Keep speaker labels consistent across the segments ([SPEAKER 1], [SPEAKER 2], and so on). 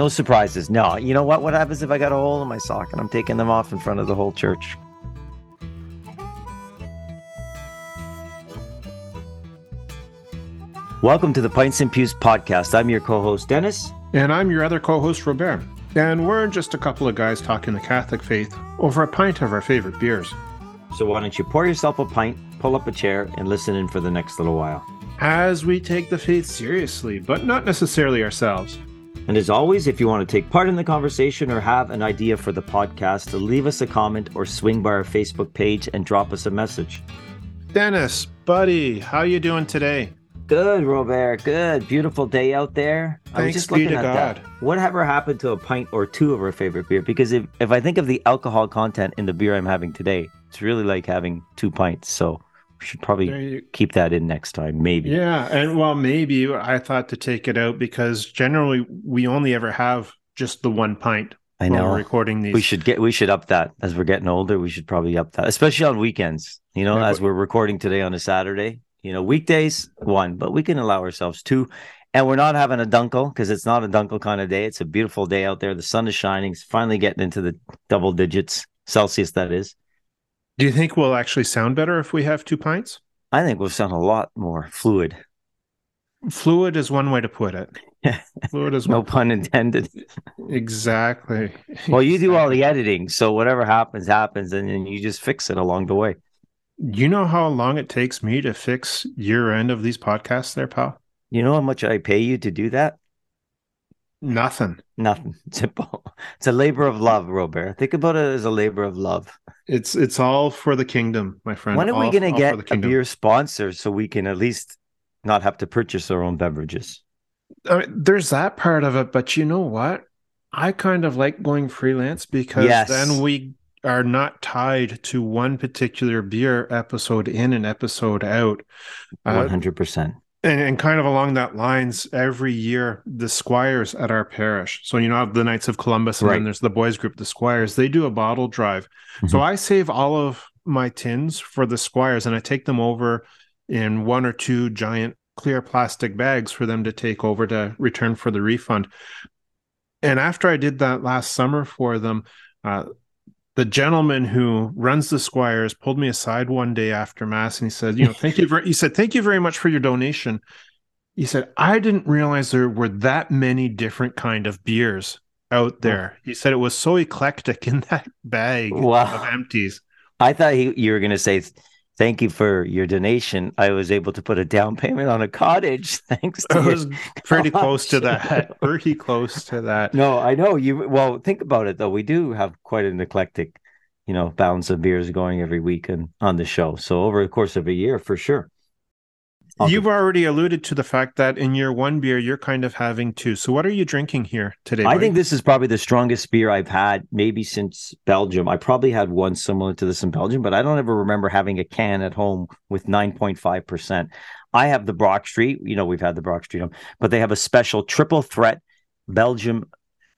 [SPEAKER 1] No surprises. No. You know what? What happens if I got a hole in my sock and I'm taking them off in front of the whole church? Welcome to the Pints and Pews podcast. I'm your co-host Dennis,
[SPEAKER 2] and I'm your other co-host Robert. And we're just a couple of guys talking the Catholic faith over a pint of our favorite beers.
[SPEAKER 1] So why don't you pour yourself a pint, pull up a chair, and listen in for the next little while.
[SPEAKER 2] As we take the faith seriously, but not necessarily ourselves.
[SPEAKER 1] And as always, if you want to take part in the conversation or have an idea for the podcast, leave us a comment or swing by our Facebook page and drop us a message.
[SPEAKER 2] Dennis, buddy, how you doing today?
[SPEAKER 1] Good, Robert. Good. Beautiful day out there.
[SPEAKER 2] Thanks I was just looking at God. that.
[SPEAKER 1] Whatever happened to a pint or two of our favorite beer? Because if, if I think of the alcohol content in the beer I'm having today, it's really like having two pints. So should probably you, keep that in next time, maybe.
[SPEAKER 2] Yeah. And well, maybe I thought to take it out because generally we only ever have just the one pint.
[SPEAKER 1] I know.
[SPEAKER 2] We're recording these.
[SPEAKER 1] We should get we should up that as we're getting older. We should probably up that, especially on weekends. You know, yeah, as but, we're recording today on a Saturday. You know, weekdays one, but we can allow ourselves two. And we're not having a dunkel because it's not a dunkel kind of day. It's a beautiful day out there. The sun is shining. It's finally getting into the double digits Celsius. That is.
[SPEAKER 2] Do you think we'll actually sound better if we have two pints?
[SPEAKER 1] I think we'll sound a lot more fluid.
[SPEAKER 2] Fluid is one way to put it.
[SPEAKER 1] Fluid is no pun intended.
[SPEAKER 2] Exactly.
[SPEAKER 1] Well, you do all the editing, so whatever happens, happens, and then you just fix it along the way.
[SPEAKER 2] You know how long it takes me to fix your end of these podcasts, there, pal?
[SPEAKER 1] You know how much I pay you to do that?
[SPEAKER 2] Nothing.
[SPEAKER 1] Nothing. Simple. It's a labor of love, Robert. Think about it as a labor of love.
[SPEAKER 2] It's it's all for the kingdom, my friend.
[SPEAKER 1] When are
[SPEAKER 2] all,
[SPEAKER 1] we going to get a beer sponsor so we can at least not have to purchase our own beverages?
[SPEAKER 2] I mean, there's that part of it, but you know what? I kind of like going freelance because yes. then we are not tied to one particular beer episode in and episode out.
[SPEAKER 1] Uh, one hundred percent.
[SPEAKER 2] And, and kind of along that lines, every year the squires at our parish. So you know the Knights of Columbus, and right. then there's the boys group, the squires. They do a bottle drive. Mm-hmm. So I save all of my tins for the squires, and I take them over in one or two giant clear plastic bags for them to take over to return for the refund. And after I did that last summer for them, uh, the gentleman who runs the squires pulled me aside one day after mass and he said you know thank you very he said thank you very much for your donation. He said i didn't realize there were that many different kind of beers out there. He said it was so eclectic in that bag wow. of empties.
[SPEAKER 1] I thought he, you were going to say thank you for your donation. I was able to put a down payment on a cottage thanks to
[SPEAKER 2] I was pretty close to that. Pretty close to that.
[SPEAKER 1] No, I know you. Well, think about it though. We do have quite an eclectic, you know, balance of beers going every week and on the show. So over the course of a year, for sure.
[SPEAKER 2] You've already alluded to the fact that in your one beer, you're kind of having two. So, what are you drinking here today?
[SPEAKER 1] I think this is probably the strongest beer I've had, maybe since Belgium. I probably had one similar to this in Belgium, but I don't ever remember having a can at home with 9.5%. I have the Brock Street. You know, we've had the Brock Street, but they have a special triple threat Belgium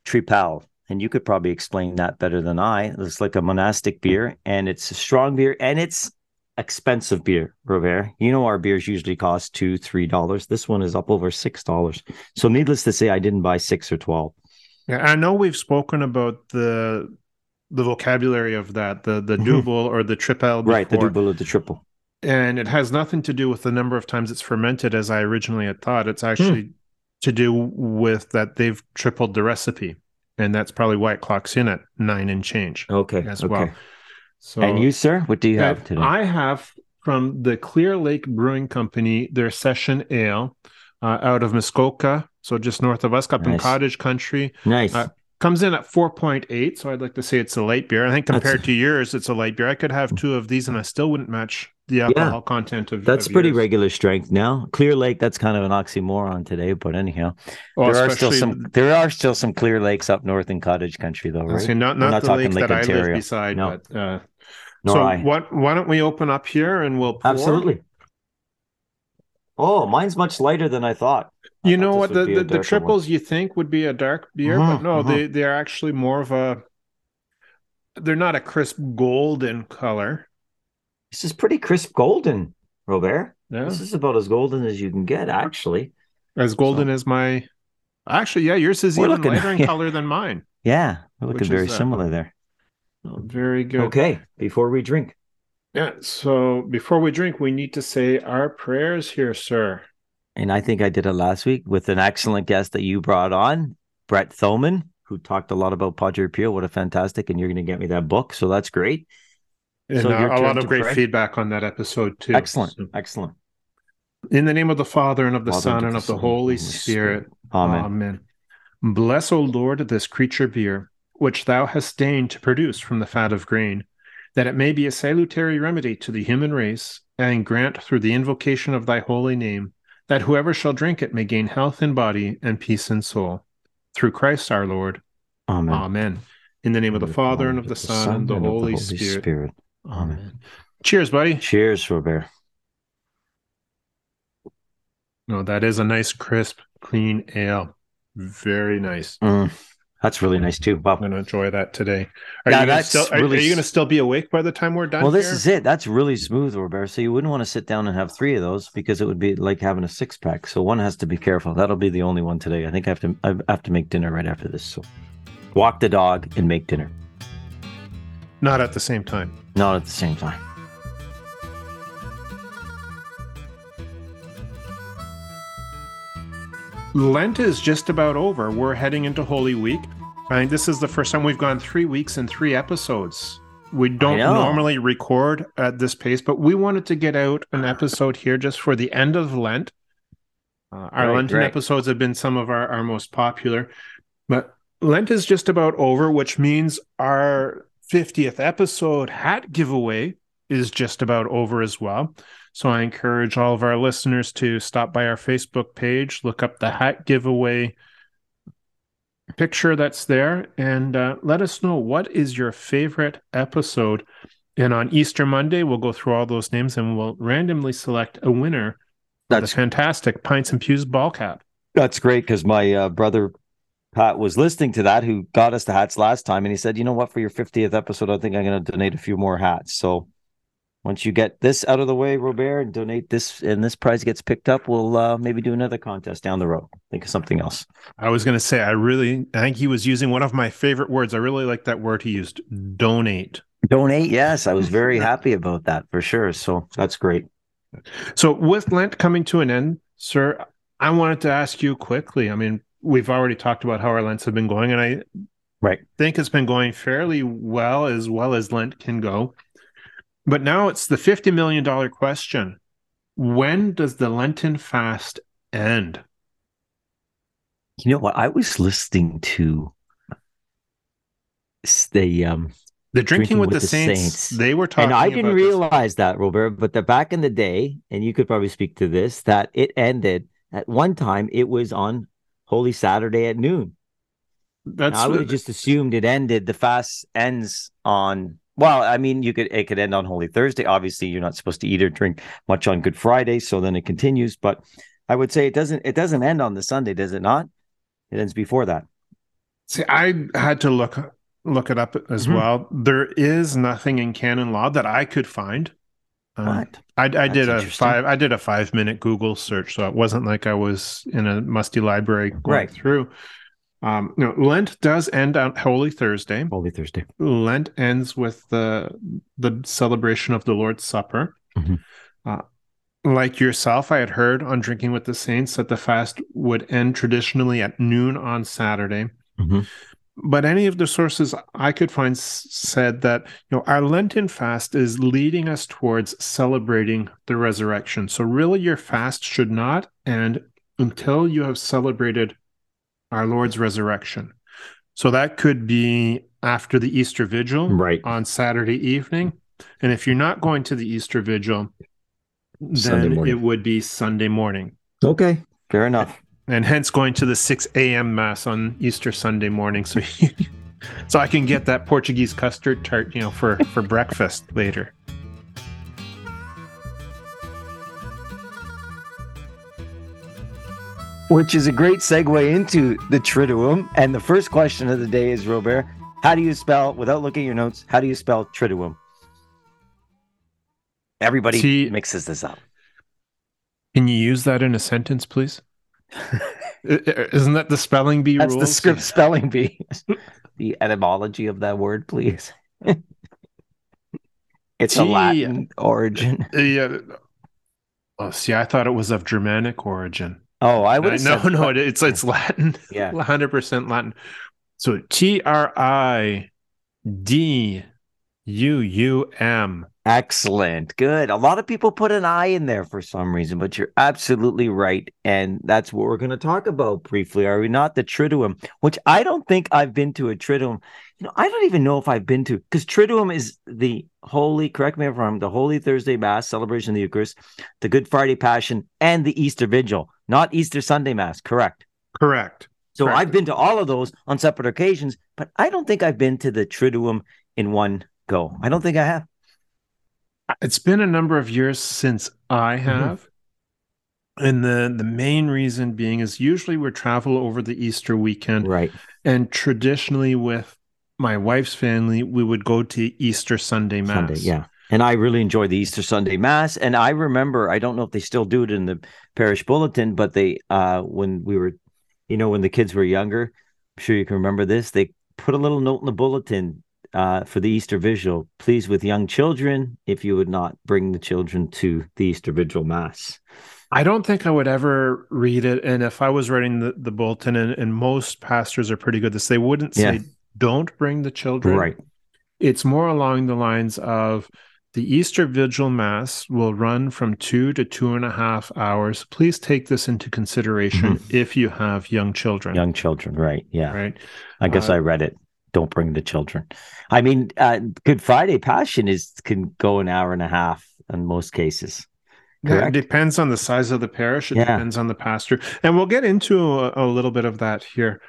[SPEAKER 1] Tripel. And you could probably explain that better than I. It's like a monastic beer, and it's a strong beer, and it's expensive beer, Robert. You know our beers usually cost two, three dollars. This one is up over six dollars. So needless to say, I didn't buy six or twelve.
[SPEAKER 2] Yeah, I know we've spoken about the the vocabulary of that, the the mm-hmm. double or the triple.
[SPEAKER 1] Right, the double or the triple.
[SPEAKER 2] And it has nothing to do with the number of times it's fermented, as I originally had thought. It's actually hmm. to do with that they've tripled the recipe, and that's probably why it clocks in at nine and change.
[SPEAKER 1] Okay,
[SPEAKER 2] as
[SPEAKER 1] okay.
[SPEAKER 2] well.
[SPEAKER 1] So, and you, sir, what do you have today?
[SPEAKER 2] I have from the Clear Lake Brewing Company their Session Ale uh, out of Muskoka, so just north of us, up nice. in Cottage Country.
[SPEAKER 1] Nice. Uh,
[SPEAKER 2] comes in at 4.8, so I'd like to say it's a light beer. I think compared that's... to yours, it's a light beer. I could have two of these, and I still wouldn't match the alcohol yeah, content of.
[SPEAKER 1] That's
[SPEAKER 2] of
[SPEAKER 1] pretty
[SPEAKER 2] yours.
[SPEAKER 1] regular strength now. Clear Lake, that's kind of an oxymoron today, but anyhow, well, there are still some. There are still some Clear Lakes up north in Cottage Country, though, right?
[SPEAKER 2] See, not not, not the lake that Ontario. I live beside, no. but. Uh,
[SPEAKER 1] nor
[SPEAKER 2] so
[SPEAKER 1] I.
[SPEAKER 2] what? Why don't we open up here and we'll pour?
[SPEAKER 1] absolutely. Oh, mine's much lighter than I thought.
[SPEAKER 2] I you thought know what the the, the, triples one. you think would be a dark beer, but no, uh-huh. they they are actually more of a. They're not a crisp golden color.
[SPEAKER 1] This is pretty crisp golden, Robert. Yeah. This is about as golden as you can get, actually.
[SPEAKER 2] As golden so. as my Actually, yeah, yours is
[SPEAKER 1] We're
[SPEAKER 2] even
[SPEAKER 1] looking-
[SPEAKER 2] lighter in
[SPEAKER 1] yeah.
[SPEAKER 2] color than mine.
[SPEAKER 1] Yeah, we're looking very similar there.
[SPEAKER 2] Oh, very good.
[SPEAKER 1] Okay, before we drink.
[SPEAKER 2] Yeah. So before we drink, we need to say our prayers here, sir.
[SPEAKER 1] And I think I did it last week with an excellent guest that you brought on, Brett Thoman, who talked a lot about Padre Pio. What a fantastic, and you're going to get me that book. So that's great.
[SPEAKER 2] And
[SPEAKER 1] So
[SPEAKER 2] uh, a lot of great
[SPEAKER 1] pray.
[SPEAKER 2] feedback on that episode too.
[SPEAKER 1] Excellent.
[SPEAKER 2] So,
[SPEAKER 1] Excellent.
[SPEAKER 2] in the name of the Father and of the
[SPEAKER 1] Father,
[SPEAKER 2] Son
[SPEAKER 1] and
[SPEAKER 2] and
[SPEAKER 1] of
[SPEAKER 2] of the
[SPEAKER 1] Son,
[SPEAKER 2] Holy
[SPEAKER 1] and
[SPEAKER 2] Spirit.
[SPEAKER 1] Amen.
[SPEAKER 2] Amen. Bless, O Lord, this creature beer, which thou hast deigned to produce from the fat of grain, that it may be a salutary remedy to the human race, and grant through the invocation of thy holy name, that whoever shall drink it may gain health in body and peace in soul. Through Christ our Lord.
[SPEAKER 1] Amen.
[SPEAKER 2] Amen. In the name of the Father and of the Son and the
[SPEAKER 1] and of
[SPEAKER 2] Holy Spirit.
[SPEAKER 1] Amen.
[SPEAKER 2] Cheers, buddy.
[SPEAKER 1] Cheers, Robert.
[SPEAKER 2] No, that is a nice, crisp, clean ale. Very nice.
[SPEAKER 1] Mm, that's really nice too. Wow.
[SPEAKER 2] I'm going to enjoy that today. Are
[SPEAKER 1] Yeah,
[SPEAKER 2] you gonna
[SPEAKER 1] that's
[SPEAKER 2] still, are,
[SPEAKER 1] really
[SPEAKER 2] are you going to still be awake by the time we're done?
[SPEAKER 1] Well, this
[SPEAKER 2] here?
[SPEAKER 1] is it. That's really smooth, Robert. So you wouldn't want to sit down and have three of those because it would be like having a six pack. So one has to be careful. That'll be the only one today. I think I have to. I have to make dinner right after this. So walk the dog and make dinner,
[SPEAKER 2] not at the same time.
[SPEAKER 1] not at the same time.
[SPEAKER 2] Lent is just about over. We're heading into Holy Week. I think this is the first time we've gone three weeks and three episodes. We don't normally record at this pace, but we wanted to get out an episode here just for the end of Lent. Uh, our
[SPEAKER 1] Right,
[SPEAKER 2] Lenten
[SPEAKER 1] right.
[SPEAKER 2] episodes have been some of our, our most popular, but Lent is just about over, which means our 50th episode hat giveaway is just about over as well. So I encourage all of our listeners to stop by our Facebook page, look up the hat giveaway picture that's there, and uh, let us know what is your favorite episode. And on Easter Monday, we'll go through all those names and we'll randomly select a winner.
[SPEAKER 1] That's
[SPEAKER 2] fantastic Pints and Pews ball cap.
[SPEAKER 1] That's great because my uh, brother Pat was listening to that, who got us the hats last time, and he said, "You know what? For your 50th episode, I think I'm going to donate a few more hats." So once you get this out of the way, Robert, and donate this, and this prize gets picked up, we'll uh, maybe do another contest down the road. Think of something else.
[SPEAKER 2] I was going to say, I really, I think he was using one of my favorite words. I really like that word he used donate.
[SPEAKER 1] Donate, yes, I was very happy about that for sure. So that's great.
[SPEAKER 2] So, with Lent coming to an end, sir, I wanted to ask you quickly. I mean, we've already talked about how our Lents have been going, and I
[SPEAKER 1] Right.
[SPEAKER 2] think it's been going fairly well, as well as Lent can go. But now it's the $50 million question When does the Lenten fast end?
[SPEAKER 1] You know what? I was listening to the um
[SPEAKER 2] The drinking, with, the, Saints,
[SPEAKER 1] Saints.
[SPEAKER 2] they were talking
[SPEAKER 1] and I didn't
[SPEAKER 2] about this.
[SPEAKER 1] realize that, Robert, but the back in the day, and you could probably speak to this, that it ended at one time. It was on Holy Saturday at noon.
[SPEAKER 2] That's
[SPEAKER 1] Now, I would have just assumed it ended. The fast ends on. Well, I mean, you could it could end on Holy Thursday. Obviously, you're not supposed to eat or drink much on Good Friday, so then it continues. But I would say it doesn't. It doesn't end on the Sunday, does it not? It ends before that.
[SPEAKER 2] See, I had to look look it up as
[SPEAKER 1] Mhm.
[SPEAKER 2] well. There is nothing in canon law that I could find. Um? I, I did a five I did a five minute Google search, so it wasn't like I was in a musty library going
[SPEAKER 1] Right.
[SPEAKER 2] through. Um, no, Lent does end on Holy Thursday.
[SPEAKER 1] Holy Thursday.
[SPEAKER 2] Lent ends with the the celebration of the Lord's Supper.
[SPEAKER 1] Mhm.
[SPEAKER 2] Uh, like yourself, I had heard on Drinking with the Saints that the fast would end traditionally at noon on Saturday.
[SPEAKER 1] Mhm.
[SPEAKER 2] But any of the sources I could find said that you know our Lenten fast is leading us towards celebrating the resurrection. So really, your fast should not end until you have celebrated our Lord's resurrection. So that could be after the Easter Vigil
[SPEAKER 1] Right.
[SPEAKER 2] on Saturday evening. And if you're not going to the Easter Vigil, then it would be Sunday morning.
[SPEAKER 1] Okay. Fair enough.
[SPEAKER 2] And hence going to the 6 a.m. Mass on Easter Sunday morning. So so I can get that Portuguese custard tart, you know, for, for breakfast later.
[SPEAKER 1] Which is a great segue into the Triduum. And the first question of the day is, Robert, how do you spell, without looking at your notes, how do you spell Triduum? Everybody
[SPEAKER 2] See-
[SPEAKER 1] mixes this up.
[SPEAKER 2] Can you use that in a sentence, please? Isn't that the spelling bee
[SPEAKER 1] That's
[SPEAKER 2] rules?
[SPEAKER 1] the script spelling bee. the etymology of that word, please. it's a Latin origin.
[SPEAKER 2] Uh, yeah. Oh, see, I thought it was of Germanic origin.
[SPEAKER 1] Oh, I would.
[SPEAKER 2] No, no, it's it's Latin.
[SPEAKER 1] Yeah,
[SPEAKER 2] hundred percent Latin. So T R I D U U M.
[SPEAKER 1] Excellent. Good. A lot of people put an I in there for some reason, but you're absolutely right. And that's what we're going to talk about briefly, are we not? The Triduum, which I don't think I've been to a Triduum. You know, I don't even know if I've been to, because Triduum is the Holy, correct me if I'm wrong, the Holy Thursday Mass, celebration of the Eucharist, the Good Friday Passion, and the Easter Vigil, not Easter Sunday Mass, correct?
[SPEAKER 2] Correct.
[SPEAKER 1] So
[SPEAKER 2] correct.
[SPEAKER 1] I've been to all of those on separate occasions, but I don't think I've been to the Triduum in one go. I don't think I have.
[SPEAKER 2] It's been a number of years since I
[SPEAKER 1] Mm-hmm.
[SPEAKER 2] have. Mm-hmm. And the the main reason being is usually we travel over the Easter weekend.
[SPEAKER 1] Right.
[SPEAKER 2] And traditionally with my wife's family, we would go to Easter Sunday Mass.
[SPEAKER 1] Sunday, yeah. And I really enjoy the Easter Sunday Mass. And I remember, I don't know if they still do it in the parish bulletin, but they uh when we were, you know, when the kids were younger, I'm sure you can remember this, they put a little note in the bulletin uh, for the Easter Vigil, please with young children, if you would not bring the children to the Easter Vigil Mass.
[SPEAKER 2] I don't think I would ever read it. And if I was writing the, the bulletin, and, and most pastors are pretty good this, they wouldn't say,
[SPEAKER 1] Yeah.
[SPEAKER 2] don't bring the children.
[SPEAKER 1] Right.
[SPEAKER 2] It's more along the lines of the Easter Vigil Mass will run from two to two and a half hours. Please take this into consideration if you have young children.
[SPEAKER 1] Mm-hmm. Young children, right. Yeah.
[SPEAKER 2] Right.
[SPEAKER 1] I guess
[SPEAKER 2] Uh,
[SPEAKER 1] I read it. Don't bring the children. I mean, uh, Good Friday Passion is can go an hour and a half in most cases.
[SPEAKER 2] Yeah, it depends on the size of the parish. It
[SPEAKER 1] Yeah.
[SPEAKER 2] depends on the pastor. And we'll get into a, a little bit of that here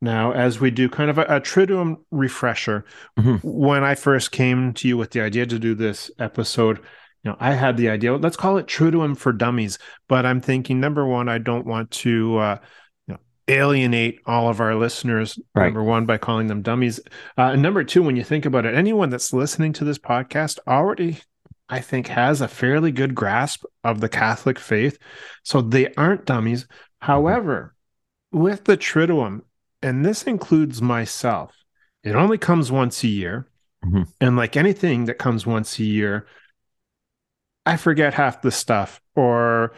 [SPEAKER 2] now as we do kind of a, a Triduum refresher.
[SPEAKER 1] Mhm.
[SPEAKER 2] When I first came to you with the idea to do this episode, you know, I had the idea, let's call it Triduum for Dummies. But I'm thinking, number one, I don't want to uh, you know, alienate all of our listeners,
[SPEAKER 1] Right.
[SPEAKER 2] number one, by calling them dummies. Uh, and number two, when you think about it, anyone that's listening to this podcast already I think, has a fairly good grasp of the Catholic faith. So they aren't dummies. However, with the Triduum, and this includes myself, it only comes once a year.
[SPEAKER 1] Mhm.
[SPEAKER 2] And like anything that comes once a year, I forget half the stuff, or,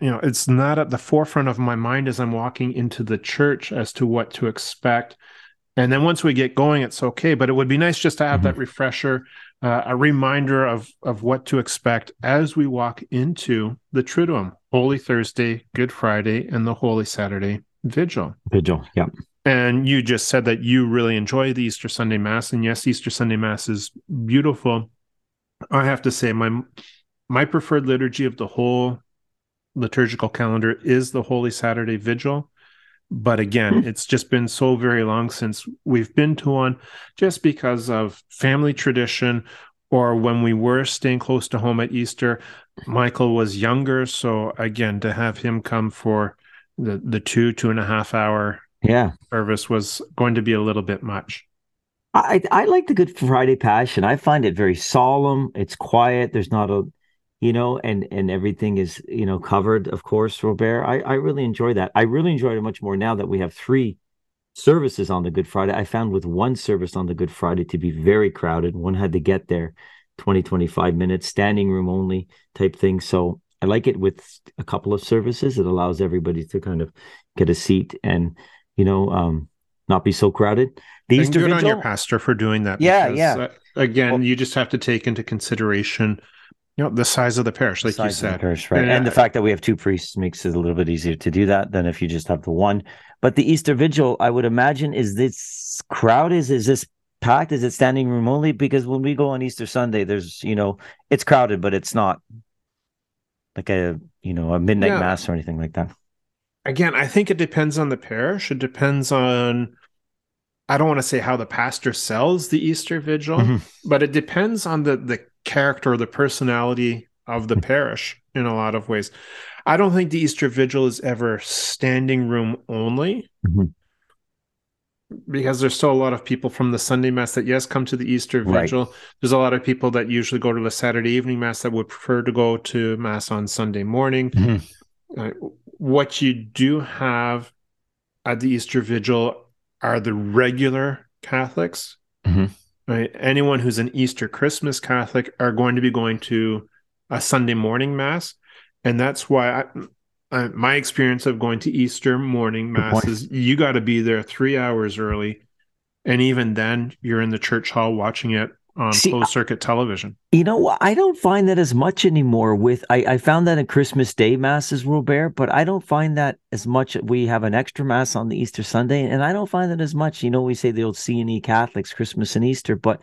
[SPEAKER 2] you know, it's not at the forefront of my mind as I'm walking into the church as to what to expect. And then once we get going, it's okay. But it would be nice just to have
[SPEAKER 1] Mhm.
[SPEAKER 2] that refresher, uh, a reminder of of what to expect as we walk into the Triduum, Holy Thursday, Good Friday, and the Holy Saturday Vigil.
[SPEAKER 1] Vigil. Yeah.
[SPEAKER 2] And you just said that you really enjoy the Easter Sunday Mass, and yes, Easter Sunday Mass is beautiful. I have to say, my my preferred liturgy of the whole liturgical calendar is the Holy Saturday Vigil. But again,
[SPEAKER 1] Hmm.
[SPEAKER 2] it's just been so very long since we've been to one, just because of family tradition, or when we were staying close to home at Easter. Michael was younger, so again, to have him come for the the two two and a half hour
[SPEAKER 1] Yeah.
[SPEAKER 2] service was going to be a little bit much.
[SPEAKER 1] I I like the Good Friday Passion. I find it very solemn. It's quiet. There's not a, you know, and and everything is you know covered. Of course, Robert. I I really enjoy that. I really enjoy it much more now that we have three services on the Good Friday. I found with one service on the Good Friday to be very crowded. One had to get there 20, 25 minutes, standing room only type thing. So I like it with a couple of services. It allows everybody to kind of get a seat and you know um not be so crowded. The Easter
[SPEAKER 2] good on your pastor for doing that.
[SPEAKER 1] Yeah,
[SPEAKER 2] because,
[SPEAKER 1] yeah.
[SPEAKER 2] uh, again,
[SPEAKER 1] Well-
[SPEAKER 2] you just have to take into consideration, you know, the size of the parish, like you
[SPEAKER 1] size of the
[SPEAKER 2] said.
[SPEAKER 1] parish, right?
[SPEAKER 2] And,
[SPEAKER 1] And, the
[SPEAKER 2] uh,
[SPEAKER 1] fact that we have two priests makes it a little bit easier to do that than if you just have the one. But the Easter Vigil, I would imagine, is this crowd is is this packed? Is it standing room only? Because when we go on Easter Sunday, there's you know it's crowded, but it's not like a you know a midnight
[SPEAKER 2] Yeah.
[SPEAKER 1] mass or anything like that.
[SPEAKER 2] Again, I think it depends on the parish. It depends on, I don't want to say how the pastor sells the Easter Vigil,
[SPEAKER 1] Mhm.
[SPEAKER 2] but it depends on the the character or the personality of the parish in a lot of ways. I don't think the Easter Vigil is ever standing room only.
[SPEAKER 1] Mhm.
[SPEAKER 2] Because there's still a lot of people from the Sunday Mass that, yes, come to the Easter
[SPEAKER 1] Right.
[SPEAKER 2] Vigil. There's a lot of people that usually go to the Saturday evening Mass that would prefer to go to Mass on Sunday morning.
[SPEAKER 1] Mhm.
[SPEAKER 2] Uh, what you do have at the Easter Vigil are the regular Catholics.
[SPEAKER 1] Mhm.
[SPEAKER 2] Right. Anyone who's an Easter Christmas Catholic are going to be going to a Sunday morning mass. And that's why I, I, my experience of going to Easter morning mass is you got to be there three hours early. And even then, you're in the church hall watching it on
[SPEAKER 1] See,
[SPEAKER 2] closed circuit television.
[SPEAKER 1] You know. I don't find that as much anymore. With I, I found that in Christmas Day masses, Robert, but I don't find that as much. We have an extra mass on the Easter Sunday, and I don't find that as much. You know, we say the old C and E Catholics, Christmas and Easter, but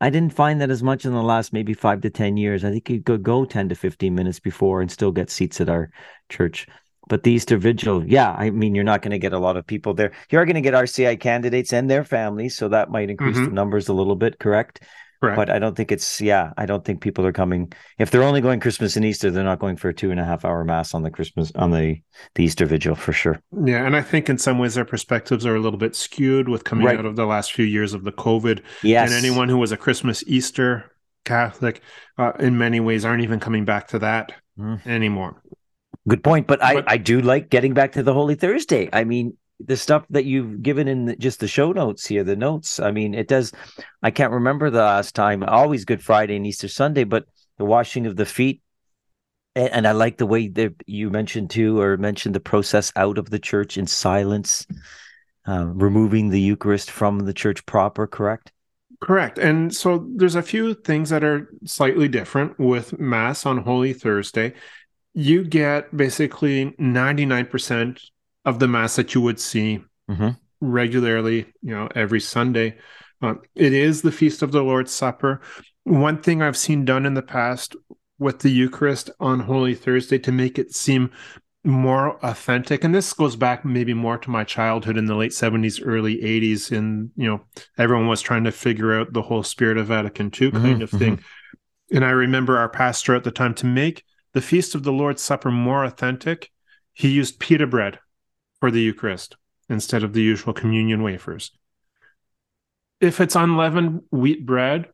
[SPEAKER 1] I didn't find that as much in the last maybe five to ten years. I think you could go ten to fifteen minutes before and still get seats at our church. But the Easter Vigil, yeah, I mean, you're not going to get a lot of people there. You're going to get RCI candidates and their families, so that might increase the
[SPEAKER 2] Mhm.
[SPEAKER 1] numbers a little bit. Correct?
[SPEAKER 2] Correct.
[SPEAKER 1] but I don't think it's yeah. I don't think people are coming if they're only going Christmas and Easter. They're not going for a two and a half hour mass on the Christmas on the the Easter Vigil for sure.
[SPEAKER 2] yeah. And I think in some ways their perspectives are a little bit skewed with coming
[SPEAKER 1] Right.
[SPEAKER 2] out of the last few years of the COVID.
[SPEAKER 1] Yes,
[SPEAKER 2] And anyone who was a Christmas Easter Catholic, uh, in many ways, aren't even coming back to that
[SPEAKER 1] Mm.
[SPEAKER 2] anymore.
[SPEAKER 1] good point. But, I I do like getting back to the Holy Thursday. I mean. The stuff that you've given in the, just the show notes here, the notes. I mean, it does. I can't remember the last time. Always Good Friday and Easter Sunday, but the washing of the feet, and, and I like the way that you mentioned too, or mentioned the process out of the church in silence, uh, removing the Eucharist from the church proper. Correct.
[SPEAKER 2] Correct. And so there's a few things that are slightly different with Mass on Holy Thursday. You get basically 99% of the Mass that you would see
[SPEAKER 1] Mhm.
[SPEAKER 2] regularly, you know, every Sunday. Um, it is the Feast of the Lord's Supper. One thing I've seen done in the past with the Eucharist on Holy Thursday to make it seem more authentic, and this goes back maybe more to my childhood in the late 70s, early 80s, and you know, everyone was trying to figure out the whole spirit of Vatican II kind
[SPEAKER 1] Mhm,
[SPEAKER 2] of thing. And I remember our pastor at the time to make the Feast of the Lord's Supper more authentic, he used pita bread for the Eucharist instead of the usual communion wafers. If it's unleavened wheat bread,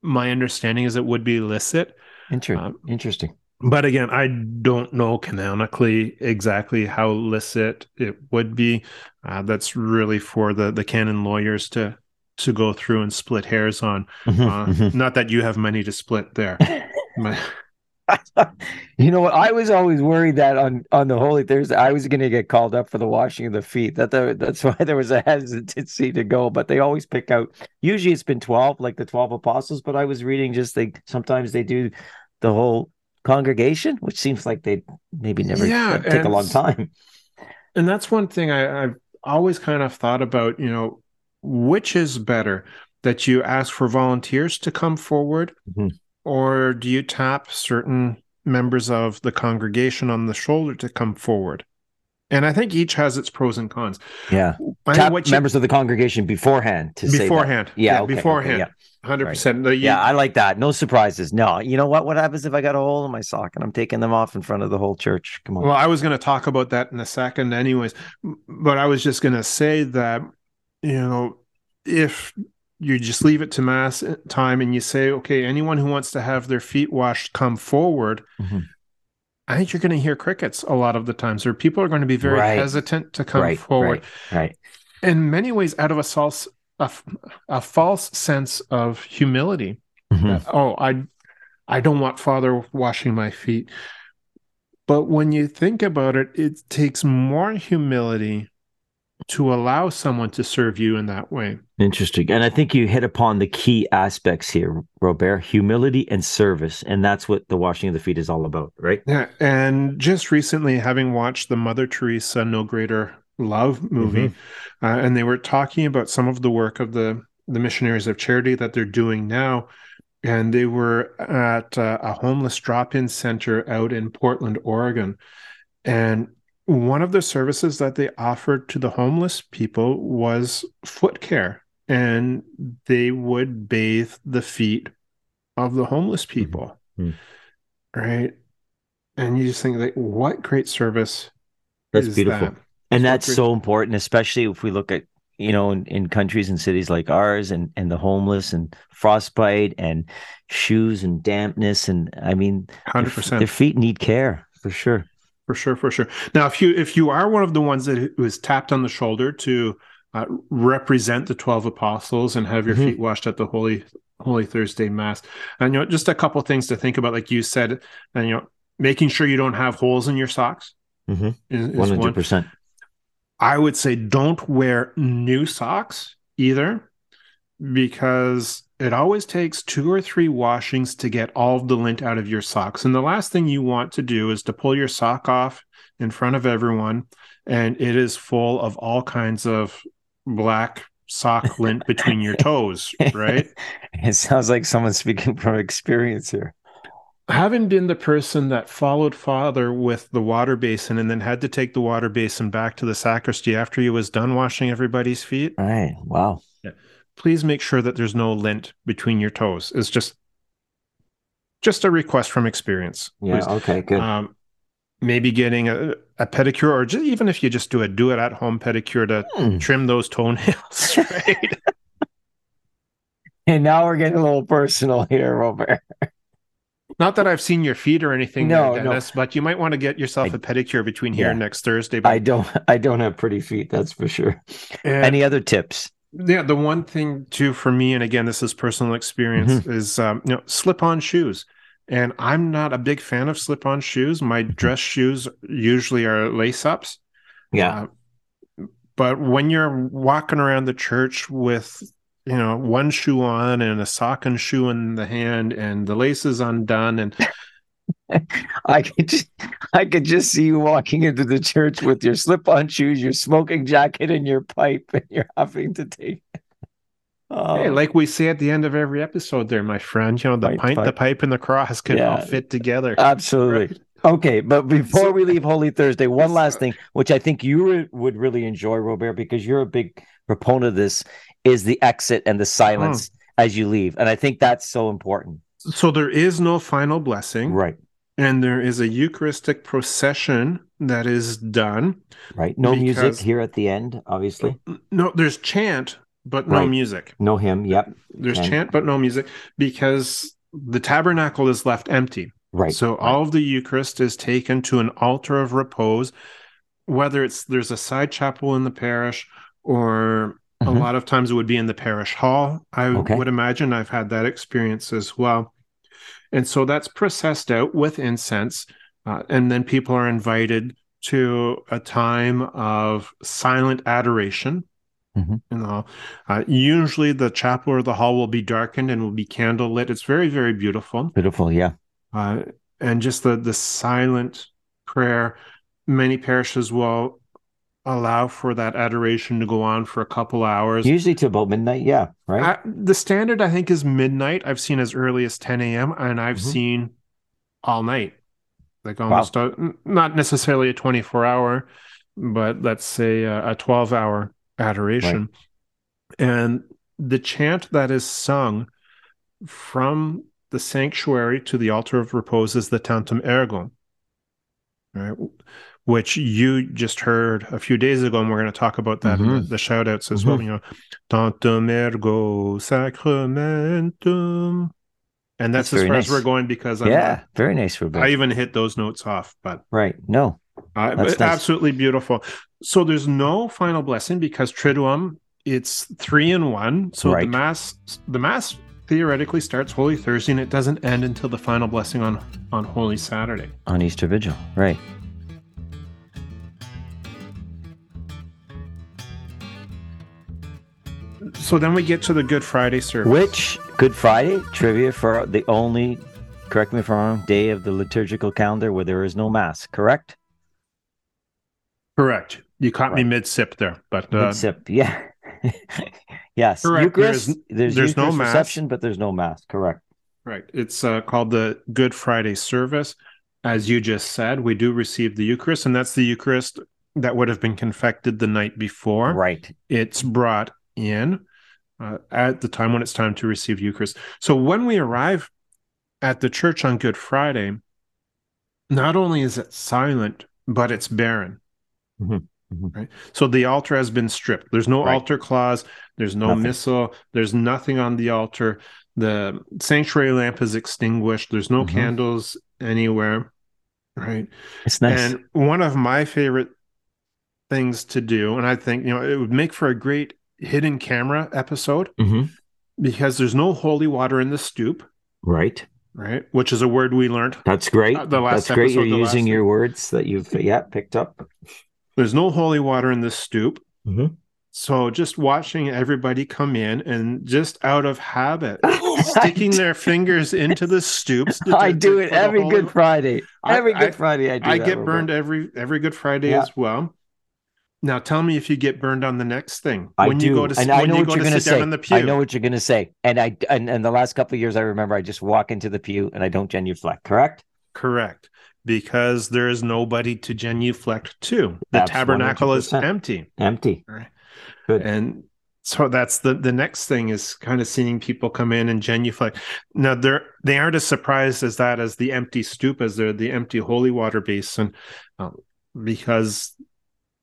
[SPEAKER 2] my understanding is it would be illicit.
[SPEAKER 1] Inter-
[SPEAKER 2] Um,
[SPEAKER 1] interesting.
[SPEAKER 2] But again, I don't know canonically exactly how illicit it would be. Uh, that's really for the the canon lawyers to to go through and split hairs on. Uh,
[SPEAKER 1] Mhm,
[SPEAKER 2] not that you have many to split there. My-.
[SPEAKER 1] You know what? I was always worried that on on the Holy Thursday I was going to get called up for the washing of the feet. That the, that's why there was a hesitancy to go. But they always pick out. Usually it's been twelve, like the twelve apostles. But I was reading just they sometimes they do the whole congregation, which seems like they maybe never
[SPEAKER 2] Yeah,
[SPEAKER 1] take a long time.
[SPEAKER 2] and that's one thing I, I've always kind of thought about. You know, which is better that you ask for volunteers to come forward,
[SPEAKER 1] Mhm.
[SPEAKER 2] Or do you tap certain members of the congregation on the shoulder to come forward? And I think each has its pros and cons.
[SPEAKER 1] Yeah,
[SPEAKER 2] I
[SPEAKER 1] tap
[SPEAKER 2] what you-
[SPEAKER 1] members of the congregation beforehand to
[SPEAKER 2] beforehand,
[SPEAKER 1] Yeah, okay, okay,
[SPEAKER 2] beforehand,
[SPEAKER 1] yeah.
[SPEAKER 2] hundred
[SPEAKER 1] Right.
[SPEAKER 2] percent.
[SPEAKER 1] Yeah, I like that. No surprises. No, you know what? What happens if I got a hole in my sock and I'm taking them off in front of the whole church? Come on.
[SPEAKER 2] Well, I was going to talk about that in a second, anyways. But I was just going to say that, you know, if you just leave it to mass time and you say, okay, anyone who wants to have their feet washed, come forward.
[SPEAKER 1] Mhm.
[SPEAKER 2] I think you're going to hear crickets a lot of the times, or people are going to be very
[SPEAKER 1] Right.
[SPEAKER 2] hesitant to come
[SPEAKER 1] right,
[SPEAKER 2] forward.
[SPEAKER 1] right, right.
[SPEAKER 2] In many ways, out of a false, a, a false sense of humility.
[SPEAKER 1] Mhm.
[SPEAKER 2] that, oh i i don't want father washing my feet but when you think about it it takes more humility to allow someone to serve you in that way
[SPEAKER 1] Interesting. And I think you hit upon the key aspects here, Robert humility and service. And that's what the washing of the feet is all about, right?
[SPEAKER 2] yeah and just recently having watched the mother teresa no greater love movie uh, and they were talking about some of the work of the the missionaries of charity that they're doing now and they were at uh, a homeless drop-in center out in portland oregon and one of the services that they offered to the homeless people was foot care and they would bathe the feet of the homeless people
[SPEAKER 1] Mhm.
[SPEAKER 2] right and you just think like what great service
[SPEAKER 1] That's
[SPEAKER 2] is
[SPEAKER 1] beautiful.
[SPEAKER 2] that?
[SPEAKER 1] And
[SPEAKER 2] So
[SPEAKER 1] that's
[SPEAKER 2] great.
[SPEAKER 1] so important, especially if we look at, you know, in, in countries and cities like ours and, and the homeless and frostbite and shoes and dampness. And I mean,
[SPEAKER 2] 100%
[SPEAKER 1] their feet need care for sure.
[SPEAKER 2] For sure, for sure. Now, if you if you are one of the ones that was tapped on the shoulder to uh, represent the twelve apostles and have your mm-hmm. feet washed at the holy Holy Thursday Mass, and you know, just a couple things to think about, like you said, and you know, making sure you don't have holes in your socks.
[SPEAKER 1] Mm-hmm. One hundred percent.
[SPEAKER 2] I would say don't wear new socks either, because it always takes two or three washings to get all of the lint out of your socks. And the last thing you want to do is to pull your sock off in front of everyone, and it is full of all kinds of black sock lint between your toes, right?
[SPEAKER 1] It sounds like someone speaking from experience here.
[SPEAKER 2] Having been the person that followed father with the water basin and then had to take the water basin back to the sacristy after he was done washing everybody's feet.
[SPEAKER 1] Right. Wow.
[SPEAKER 2] Please make sure that there's no lint between your toes. It's just just a request from experience.
[SPEAKER 1] Yeah. Please. Okay. Good. Um,
[SPEAKER 2] maybe getting a, a pedicure, or just, even if you just do a do it at home pedicure to hmm. trim those toenails. Right.
[SPEAKER 1] and now we're getting a little personal here, Robert.
[SPEAKER 2] Not that I've seen your feet or anything, no, there, Dennis, no. but you might want to get yourself I, a pedicure between here yeah. and next Thursday. But...
[SPEAKER 1] I don't. I don't have pretty feet, that's for sure. And Any other tips?
[SPEAKER 2] Yeah the one thing too for me and again this is personal experience mm-hmm. is um, you know slip on shoes and i'm not a big fan of slip on shoes my mm-hmm. dress shoes usually are lace ups
[SPEAKER 1] yeah
[SPEAKER 2] uh, but when you're walking around the church with you know one shoe on and a sock and shoe in the hand and the lace is undone and
[SPEAKER 1] I could just, I could just see you walking into the church with your slip-on shoes, your smoking jacket, and your pipe, and you're having to take.
[SPEAKER 2] Oh. Hey, like we say at the end of every episode, there, my friend. You know, the pint, pint, the pipe, and the cross can yeah, all fit together.
[SPEAKER 1] Absolutely. Right? Okay, but before so, we leave Holy Thursday, one last thing, which I think you would really enjoy, Robert, because you're a big proponent of this, is the exit and the hmm. silence as you leave, and I think that's so important.
[SPEAKER 2] So there is no final blessing,
[SPEAKER 1] right?
[SPEAKER 2] And there is a Eucharistic procession that is done.
[SPEAKER 1] Right. No music here at the end, obviously.
[SPEAKER 2] No, there's chant, but no right. music.
[SPEAKER 1] No hymn. Yep.
[SPEAKER 2] There's and... chant, but no music because the tabernacle is left empty.
[SPEAKER 1] Right.
[SPEAKER 2] So
[SPEAKER 1] right.
[SPEAKER 2] all of the Eucharist is taken to an altar of repose, whether it's there's a side chapel in the parish or mm-hmm. a lot of times it would be in the parish hall. I okay. would imagine I've had that experience as well. And so that's processed out with incense. Uh, and then people are invited to a time of silent adoration. Mm-hmm. You know, uh, usually the chapel or the hall will be darkened and will be candle lit. It's very, very beautiful.
[SPEAKER 1] Beautiful, yeah.
[SPEAKER 2] Uh, and just the the silent prayer. Many parishes will allow for that adoration to go on for a couple hours.
[SPEAKER 1] Usually to about midnight, yeah, right. I,
[SPEAKER 2] the standard I think is midnight. I've seen as early as 10 a.m. and I've mm-hmm. seen all night, like almost wow. a, not necessarily a 24 hour, but let's say a, a 12 hour adoration. Right. And the chant that is sung from the sanctuary to the altar of repose is the Tantum Ergo. Right which you just heard a few days ago, and we're going to talk about that mm-hmm. in the, the shout outs as mm-hmm. well. You know, tantum ergo sacramentum. And that's, that's as far nice. as we're going because
[SPEAKER 1] I'm, yeah, very nice for
[SPEAKER 2] I even hit those notes off, but
[SPEAKER 1] right, no,
[SPEAKER 2] uh, nice. absolutely beautiful. So there's no final blessing because Triduum it's three in one. So right. the mass, the mass theoretically starts Holy Thursday and it doesn't end until the final blessing on on Holy Saturday
[SPEAKER 1] on Easter Vigil, right?
[SPEAKER 2] So then we get to the Good Friday service.
[SPEAKER 1] Which Good Friday trivia for the only, correct me if I'm wrong, day of the liturgical calendar where there is no mass, correct?
[SPEAKER 2] Correct. You caught right. me mid sip there, but
[SPEAKER 1] uh, mid sip, yeah. yes. Correct. Eucharist, there's, there's, there's Eucharist no reception, but there's no mass. Correct.
[SPEAKER 2] Right. It's uh, called the Good Friday service. As you just said, we do receive the Eucharist, and that's the Eucharist that would have been confected the night before.
[SPEAKER 1] Right.
[SPEAKER 2] It's brought in uh, at the time when it's time to receive Eucharist. So when we arrive at the church on Good Friday, not only is it silent, but it's barren. Mm-hmm. Mm-hmm. Right. So the altar has been stripped. There's no right. altar cloths. There's no nothing. missal. There's nothing on the altar. The sanctuary lamp is extinguished. There's no mm-hmm. candles anywhere. Right.
[SPEAKER 1] It's nice.
[SPEAKER 2] And one of my favorite things to do, and I think, you know, it would make for a great hidden camera episode
[SPEAKER 1] mm-hmm.
[SPEAKER 2] because there's no holy water in the stoup.
[SPEAKER 1] Right.
[SPEAKER 2] Right. Which is a word we learned.
[SPEAKER 1] That's great. Uh, the last That's great. You're using your words that you've, yeah, picked up.
[SPEAKER 2] There's no holy water in the stoup.
[SPEAKER 1] Mm-hmm.
[SPEAKER 2] So just watching everybody come in and just out of habit, sticking their fingers into the stoups.
[SPEAKER 1] To, I do it every Good Friday. Every I, Good Friday, I do.
[SPEAKER 2] I get burned every every Good Friday yeah. as well. Now tell me if you get burned on the next thing.
[SPEAKER 1] I when do. You go to, and I know what you're going to say. I know what you're going to say. And I and, and the last couple of years, I remember I just walk into the pew and I don't genuflect. Correct.
[SPEAKER 2] Correct. Because there is nobody to genuflect to. The That's tabernacle 100%. is empty.
[SPEAKER 1] Empty.
[SPEAKER 2] Right. Good. And so that's the the next thing is kind of seeing people come in and genuflect. Now they're they aren't as surprised as that as the empty stoup as they're the empty holy water basin, um, because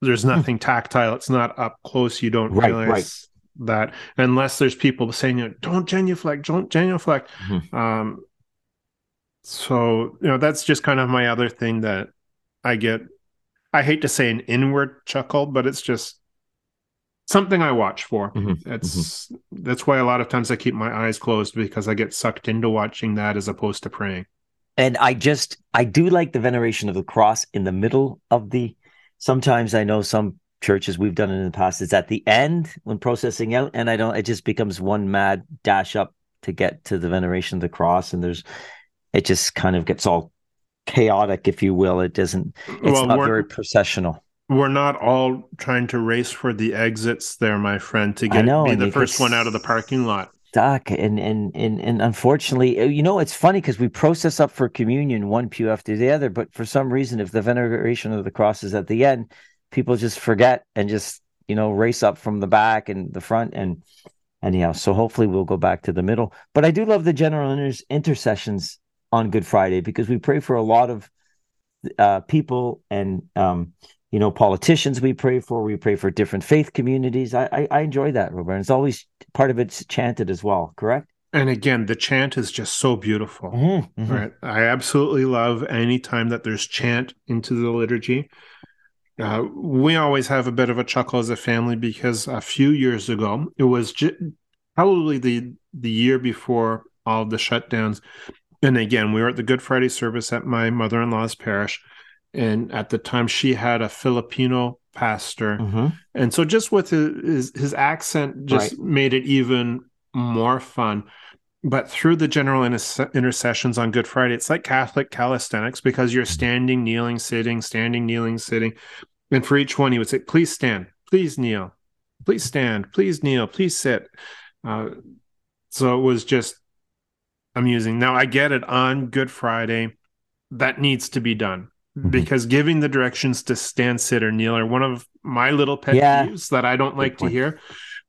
[SPEAKER 2] there's hmm. nothing tactile. It's not up close. You don't right, realize right. that unless there's people saying, you know, "Don't genuflect, don't genuflect." Mm-hmm. Um, so you know that's just kind of my other thing that I get. I hate to say an inward chuckle, but it's just something I watch for. Mm-hmm. That's mm-hmm. that's why a lot of times I keep my eyes closed because I get sucked into watching that as opposed to praying.
[SPEAKER 1] And I just I do like the veneration of the cross in the middle of the sometimes I know some churches we've done it in the past. is at the end when processing out, and I don't. It just becomes one mad dash up to get to the veneration of the cross, and there's it just kind of gets all chaotic, if you will. It doesn't. It's well, not very processional.
[SPEAKER 2] We're not all trying to race for the exits there, my friend, to get know, be the first one out of the parking lot
[SPEAKER 1] stuck and and and and unfortunately uh, you know it's funny because we process up for communion one pew after the other but for some reason if the veneration of the cross is at the end people just forget and just you know race up from the back and the front and anyhow so hopefully we'll go back to the middle. But i do love the general inter- intercessions on good friday because we pray for a lot of uh, people and um, you know politicians we pray for we pray for different faith communities. I i, I enjoy that robert and it's always part of it's chanted as well correct?
[SPEAKER 2] And again the chant is just so beautiful
[SPEAKER 1] mm-hmm, mm-hmm.
[SPEAKER 2] right? I absolutely love any time that there's chant into the liturgy. Uh, we always have a bit of a chuckle as a family because a few years ago it was ju- probably the the year before all the shutdowns. And again we were at the good friday service at my mother-in-law's parish and at the time she had a Filipino pastor,
[SPEAKER 1] mm-hmm.
[SPEAKER 2] and so just with his his accent just right. made it even more fun. But through the general inter- intercessions on Good Friday, it's like Catholic calisthenics because you're standing, kneeling, sitting, standing, kneeling, sitting, and for each one he would say, "Please stand, please kneel, please stand, please kneel, please sit." Uh, so it was just amusing. Now I get it on Good Friday that needs to be done mm-hmm. because giving the directions to stand, sit, or kneel are one of my little pet yeah. peeves that I don't like to hear.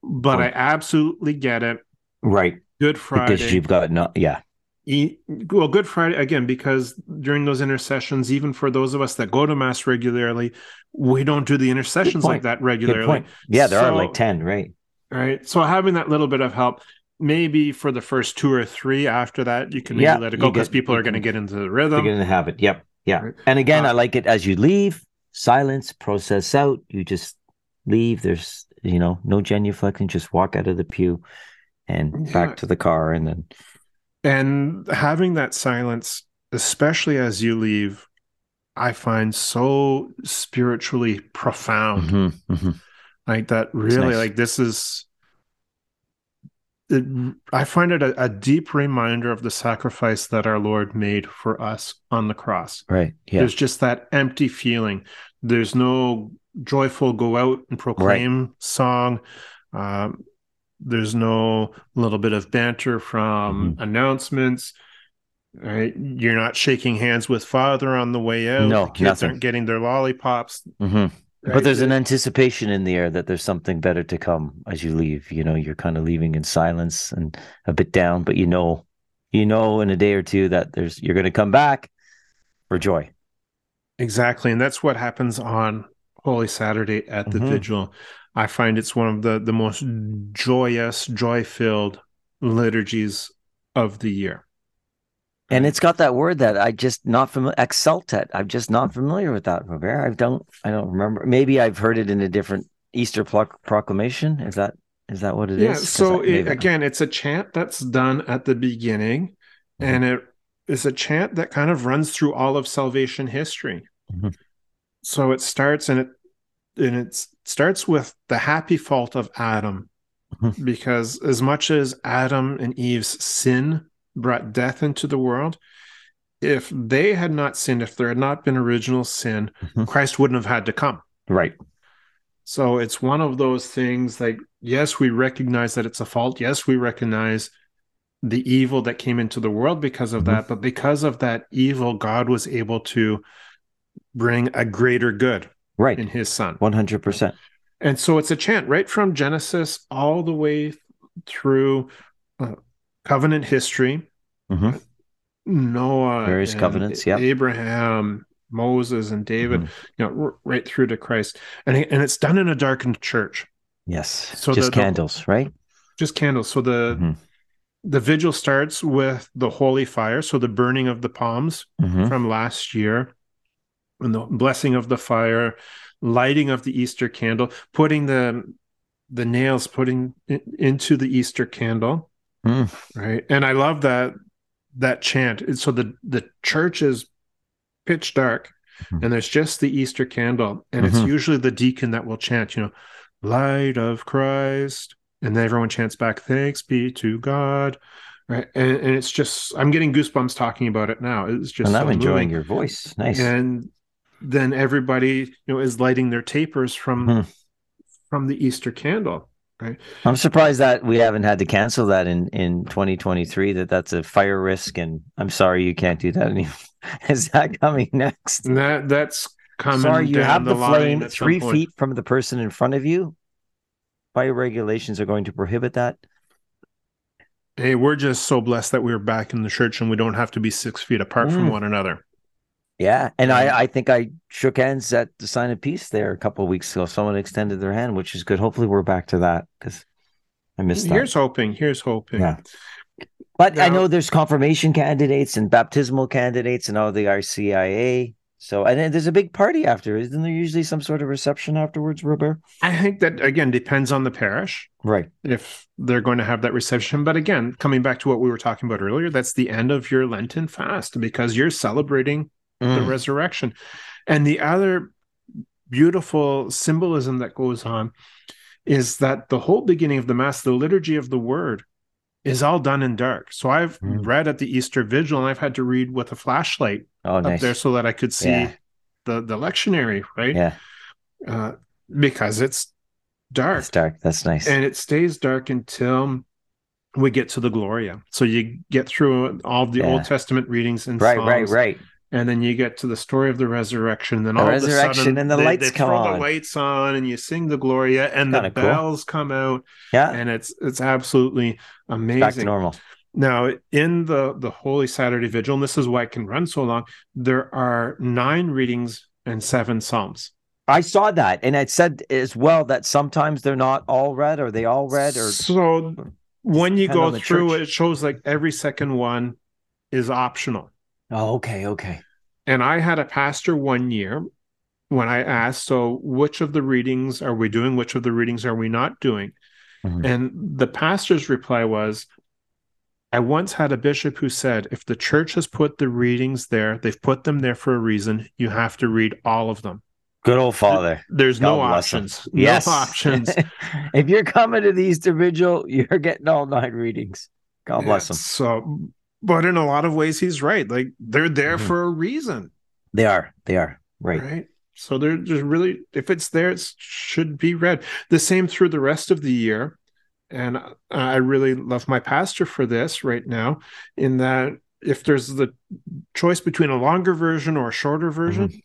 [SPEAKER 2] But I absolutely get it.
[SPEAKER 1] Right.
[SPEAKER 2] Good Friday.
[SPEAKER 1] Because you've got no, yeah.
[SPEAKER 2] well, Good Friday again, because during those intercessions, even for those of us that go to mass regularly, we don't do the intercessions like that regularly.
[SPEAKER 1] Yeah, there so, are like ten, right?
[SPEAKER 2] Right. So having that little bit of help, maybe for the first two or three. After that, you can maybe yeah, let it go because people are going to get into the rhythm.
[SPEAKER 1] They're going to have it. Yep. Yeah. Right? And again, uh, I like it as you leave, silence, process out. You just leave. There's, you know, no genuflecting. Just walk out of the pew and yeah. back to the car. And then.
[SPEAKER 2] And having that silence, especially as you leave, I find so spiritually profound.
[SPEAKER 1] Mm-hmm, mm-hmm.
[SPEAKER 2] Like that, really, nice. like this is it, I find it a, a, deep reminder of the sacrifice that our Lord made for us on the cross.
[SPEAKER 1] Right.
[SPEAKER 2] Yeah. There's just that empty feeling. There's no joyful go out and proclaim right. song. Um, there's no little bit of banter from mm-hmm. announcements. Right. You're not shaking hands with Father on the way out.
[SPEAKER 1] No,
[SPEAKER 2] the kids nothing. aren't getting their lollipops.
[SPEAKER 1] Mm-hmm. Right? But there's an anticipation in the air that there's something better to come as you leave. You know, you're kind of leaving in silence and a bit down, but you know, you know, in a day or two that there's you're going to come back for joy.
[SPEAKER 2] Exactly, and that's what happens on Holy Saturday at the mm-hmm. vigil. I find it's one of the the most joyous, joy filled liturgies of the year.
[SPEAKER 1] And it's got that word that I just not familiar exultet. I'm just not familiar with that, Robert. I don't I don't remember. Maybe I've heard it in a different Easter proclamation. Is that is that what it
[SPEAKER 2] yeah,
[SPEAKER 1] is?
[SPEAKER 2] yeah, so it, again, it's a chant that's done at the beginning, mm-hmm. and it is a chant that kind of runs through all of salvation history. Mm-hmm. So it starts and it and it starts with the happy fault of Adam, mm-hmm. because as much as Adam and Eve's sin brought death into the world, if they had not sinned, if there had not been original sin, mm-hmm. Christ wouldn't have had to come.
[SPEAKER 1] Right.
[SPEAKER 2] So it's one of those things like, yes, we recognize that it's a fault. Yes, we recognize the evil that came into the world because of mm-hmm. that. But because of that evil, God was able to bring a greater good
[SPEAKER 1] right
[SPEAKER 2] in his son
[SPEAKER 1] 100%
[SPEAKER 2] and so it's a chant right from genesis all the way through uh, covenant history
[SPEAKER 1] mm-hmm.
[SPEAKER 2] noah
[SPEAKER 1] various covenants yeah
[SPEAKER 2] abraham Moses and David, mm-hmm. you know, r- right through to Christ, and and it's done in a darkened church.
[SPEAKER 1] Yes, so just the, candles, the, right?
[SPEAKER 2] Just candles. So the mm-hmm. the vigil starts with the holy fire, so the burning of the palms mm-hmm. from last year, and the blessing of the fire, lighting of the Easter candle, putting the the nails putting in, into the Easter candle,
[SPEAKER 1] mm.
[SPEAKER 2] right? And I love that that chant. So the the church is pitch dark mm-hmm. and there's just the Easter candle. And mm-hmm. it's usually the deacon that will chant, you know, light of Christ. And then everyone chants back, thanks be to God. Right. And, and it's just, I'm getting goosebumps talking about it now. It's just,
[SPEAKER 1] and I'm so enjoying moving. your voice. Nice.
[SPEAKER 2] And then everybody, you know, is lighting their tapers from, mm-hmm. from the Easter candle. Right.
[SPEAKER 1] I'm surprised that we haven't had to cancel that in in 2023. That that's a fire risk, and I'm sorry you can't do that anymore. Is that coming next?
[SPEAKER 2] That that's coming.
[SPEAKER 1] Sorry, you have the, the flame three feet from the person in front of you. Fire regulations are going to prohibit that.
[SPEAKER 2] Hey, we're just so blessed that we're back in the church and we don't have to be six feet apart mm. from one another.
[SPEAKER 1] Yeah, and I, I think I shook hands at the sign of peace there a couple of weeks ago. Someone extended their hand, which is good. Hopefully, we're back to that because I missed that.
[SPEAKER 2] Here's hoping. Here's hoping.
[SPEAKER 1] Yeah. But now, I know there's confirmation candidates and baptismal candidates and all the RCIA. So, and then there's a big party after. Isn't there usually some sort of reception afterwards, Robert?
[SPEAKER 2] I think that again depends on the parish,
[SPEAKER 1] right?
[SPEAKER 2] If they're going to have that reception, but again, coming back to what we were talking about earlier, that's the end of your Lenten fast because you're celebrating mm. the resurrection. And the other beautiful symbolism that goes on is that the whole beginning of the Mass, the liturgy of the Word, is all done in dark. So I've mm. read at the Easter Vigil, and I've had to read with a flashlight
[SPEAKER 1] oh, nice.
[SPEAKER 2] up there so that I could see yeah. the the lectionary, right?
[SPEAKER 1] Yeah.
[SPEAKER 2] Uh, because it's dark.
[SPEAKER 1] It's dark. That's nice.
[SPEAKER 2] And it stays dark until we get to the Gloria. So you get through all the yeah. Old Testament readings and
[SPEAKER 1] right, right, right
[SPEAKER 2] and then you get to the story of the resurrection. Then the
[SPEAKER 1] all resurrection of a sudden, and the
[SPEAKER 2] they,
[SPEAKER 1] lights
[SPEAKER 2] they
[SPEAKER 1] come
[SPEAKER 2] throw
[SPEAKER 1] on.
[SPEAKER 2] the lights on, and you sing the Gloria, and the bells cool. come out.
[SPEAKER 1] Yeah,
[SPEAKER 2] and it's it's absolutely amazing.
[SPEAKER 1] Back to normal.
[SPEAKER 2] Now, in the the Holy Saturday Vigil, and this is why it can run so long. There are nine readings and seven psalms.
[SPEAKER 1] I saw that, and it said as well that sometimes they're not all read, or they all read, or
[SPEAKER 2] so. When you go through it, it shows like every second one is optional.
[SPEAKER 1] Oh, okay, okay.
[SPEAKER 2] And I had a pastor one year when I asked, so which of the readings are we doing? Which of the readings are we not doing? Mm-hmm. And the pastor's reply was, I once had a bishop who said, if the church has put the readings there, they've put them there for a reason. You have to read all of them.
[SPEAKER 1] Good old father.
[SPEAKER 2] There's God no options. Him.
[SPEAKER 1] Yes.
[SPEAKER 2] No options.
[SPEAKER 1] if you're coming to the Easter Vigil, you're getting all nine readings. God bless him.
[SPEAKER 2] So but in a lot of ways he's right. Like they're there mm-hmm. for a reason.
[SPEAKER 1] They are. They are. Right.
[SPEAKER 2] Right? So they're just really if it's there it should be read. The same through the rest of the year. And i really love my pastor for this right now in that if there's the choice between a longer version or a shorter version mm-hmm.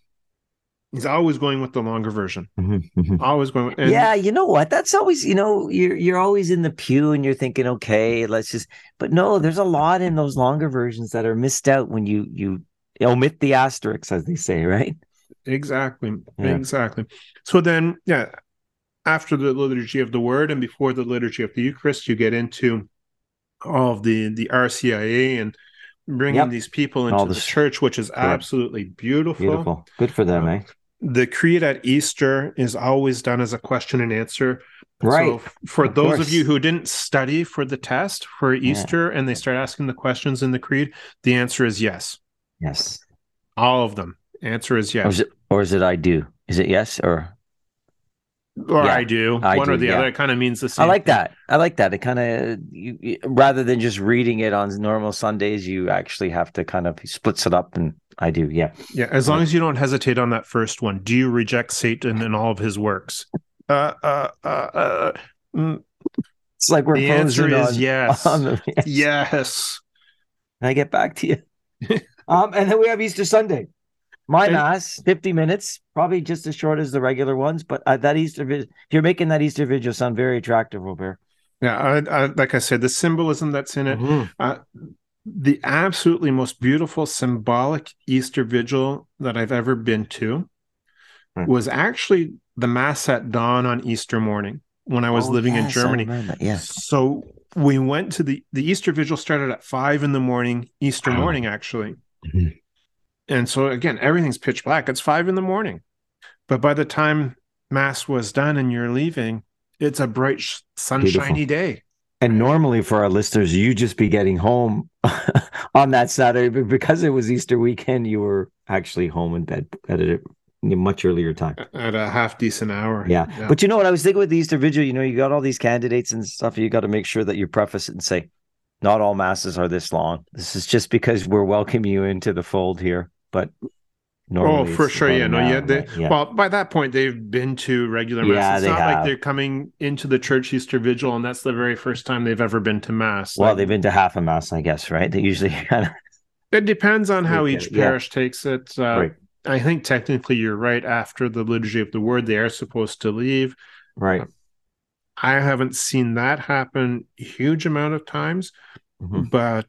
[SPEAKER 2] He's always going with the longer version.
[SPEAKER 1] Mm-hmm, mm-hmm.
[SPEAKER 2] Always going.
[SPEAKER 1] And- yeah, you know what? That's always you know you're you're always in the pew and you're thinking, okay, let's just. But no, there's a lot in those longer versions that are missed out when you you omit the asterisks, as they say, right?
[SPEAKER 2] Exactly. Yeah. Exactly. So then, yeah, after the liturgy of the Word and before the liturgy of the Eucharist, you get into all of the the RCIA and bringing
[SPEAKER 1] Yep.
[SPEAKER 2] these people into
[SPEAKER 1] All
[SPEAKER 2] the
[SPEAKER 1] this-
[SPEAKER 2] church, which is absolutely beautiful.
[SPEAKER 1] Beautiful. Good for them, eh?
[SPEAKER 2] The creed at Easter is always done as a question and answer.
[SPEAKER 1] Right.
[SPEAKER 2] So f- for
[SPEAKER 1] Of
[SPEAKER 2] those
[SPEAKER 1] course.
[SPEAKER 2] of you who didn't study for the test for Easter and they start asking the questions in the creed, the answer is yes.
[SPEAKER 1] Yes.
[SPEAKER 2] All of them. Answer is
[SPEAKER 1] Or
[SPEAKER 2] yes.
[SPEAKER 1] is it or is it I do? Is it yes or
[SPEAKER 2] Or
[SPEAKER 1] Yeah,
[SPEAKER 2] I do.
[SPEAKER 1] I
[SPEAKER 2] One or the
[SPEAKER 1] yeah.
[SPEAKER 2] other. It kind of means the same.
[SPEAKER 1] I like that. I like that. It kind of rather than just reading it on normal Sundays, you actually have to kind of splits it up and I do. Yeah.
[SPEAKER 2] Yeah, as long as you don't hesitate on that first one. Do you reject Satan and all of his works? Uh, uh, uh, uh, mm,
[SPEAKER 1] It's like we're
[SPEAKER 2] the answer is
[SPEAKER 1] on,
[SPEAKER 2] yes.
[SPEAKER 1] on the yes.
[SPEAKER 2] Yes.
[SPEAKER 1] Can I get back to you? um, and then we have Easter Sunday. My
[SPEAKER 2] And-
[SPEAKER 1] mass, 50 minutes, probably just as short as the regular ones, but uh, that Easter vid- you're making that Easter video sound very attractive, Robert.
[SPEAKER 2] Yeah, I, I, like I said, the symbolism that's in it,
[SPEAKER 1] Mhm.
[SPEAKER 2] uh, the absolutely most beautiful symbolic Easter vigil that I've ever been to
[SPEAKER 1] Hmm.
[SPEAKER 2] was actually the Mass at dawn on Easter morning when I was
[SPEAKER 1] Oh,
[SPEAKER 2] living in
[SPEAKER 1] yes, I
[SPEAKER 2] Germany.
[SPEAKER 1] Yes.
[SPEAKER 2] So we went to the the Easter vigil started at five in the morning, Easter
[SPEAKER 1] Wow.
[SPEAKER 2] morning actually.
[SPEAKER 1] Mhm.
[SPEAKER 2] And so again, everything's pitch black. It's five in the morning. But by the time mass was done and you're leaving, it's a bright, sh- sunshiny day.
[SPEAKER 1] And normally for our listeners, you just be getting home on that Saturday, but because it was Easter weekend, you were actually home in bed at a much earlier time.
[SPEAKER 2] At a half decent hour.
[SPEAKER 1] Yeah. But you know what I was thinking with the Easter Vigil, you know, you got all these candidates and stuff. You got to make sure that you preface it and say, not all masses are this long. This is just because we're welcoming you into the fold here. But
[SPEAKER 2] Oh, for sure. Yeah. No, yeah, they,
[SPEAKER 1] yeah.
[SPEAKER 2] Well, by that point, they've been to regular
[SPEAKER 1] Yeah,
[SPEAKER 2] mass. It's
[SPEAKER 1] they
[SPEAKER 2] not like
[SPEAKER 1] have.
[SPEAKER 2] they're coming into the church Easter vigil, and that's the very first time they've ever been to mass.
[SPEAKER 1] well,
[SPEAKER 2] Like,
[SPEAKER 1] they've been to half a mass, I guess, right? They usually kind of
[SPEAKER 2] it depends on how each
[SPEAKER 1] yeah.
[SPEAKER 2] parish takes it. Uh,
[SPEAKER 1] right,
[SPEAKER 2] I think technically you're right. After the liturgy of the word, they are supposed to leave.
[SPEAKER 1] right.
[SPEAKER 2] I haven't seen that happen a huge amount of times,
[SPEAKER 1] Mhm.
[SPEAKER 2] but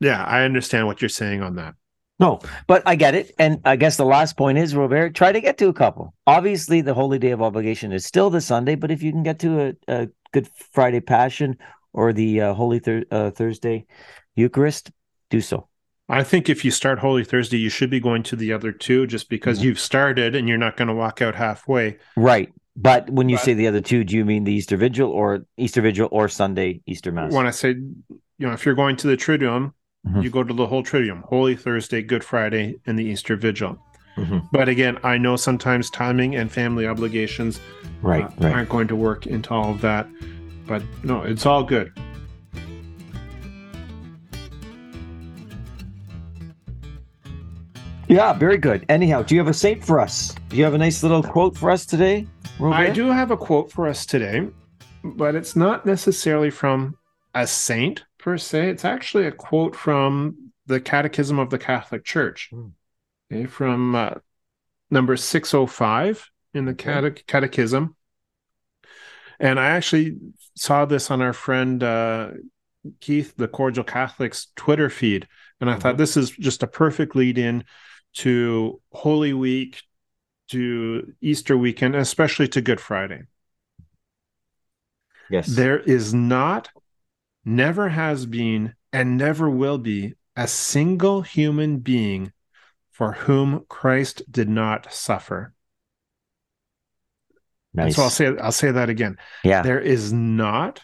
[SPEAKER 2] yeah, I understand what you're saying on that.
[SPEAKER 1] No, but I get it. And I guess the last point is, Robert, try to get to a couple. Obviously, the Holy Day of Obligation is still the Sunday, but if you can get to a, a Good Friday Passion or the uh, Holy Thur- uh, Thursday Eucharist, do so.
[SPEAKER 2] I think if you start Holy Thursday, you should be going to the other two just because
[SPEAKER 1] Mhm.
[SPEAKER 2] you've started and you're not going to walk out halfway.
[SPEAKER 1] Right. But when you
[SPEAKER 2] But-
[SPEAKER 1] say the other two, do you mean the Easter Vigil or Easter Vigil or Sunday Easter Mass?
[SPEAKER 2] When I say, you know, if you're going to the Triduum,
[SPEAKER 1] Mhm.
[SPEAKER 2] you go to the whole Triduum, Holy Thursday, Good Friday, and the Easter Vigil.
[SPEAKER 1] Mhm.
[SPEAKER 2] But again, I know sometimes timing and family obligations
[SPEAKER 1] Right,
[SPEAKER 2] uh,
[SPEAKER 1] right.
[SPEAKER 2] aren't going to work into all of that. But no, it's all good.
[SPEAKER 1] Yeah, very good. Anyhow, do you have a saint for us? Do you have a nice little quote for us today? Robert?
[SPEAKER 2] I do have a quote for us today, but it's not necessarily from a saint per se. It's actually a quote from the Catechism of the Catholic Church,
[SPEAKER 1] Hmm.
[SPEAKER 2] okay, from uh, number 605 in the cate- Catechism. And I actually saw this on our friend uh, Keith, the Cordial Catholic's Twitter feed. And I thought
[SPEAKER 1] Mhm.
[SPEAKER 2] this is just a perfect lead in to Holy Week, to Easter weekend, especially to Good Friday.
[SPEAKER 1] Yes.
[SPEAKER 2] There is not, never has been, and never will be a single human being for whom Christ did not suffer. And
[SPEAKER 1] nice.
[SPEAKER 2] so I'll say I'll say that again.
[SPEAKER 1] yeah.
[SPEAKER 2] There is not,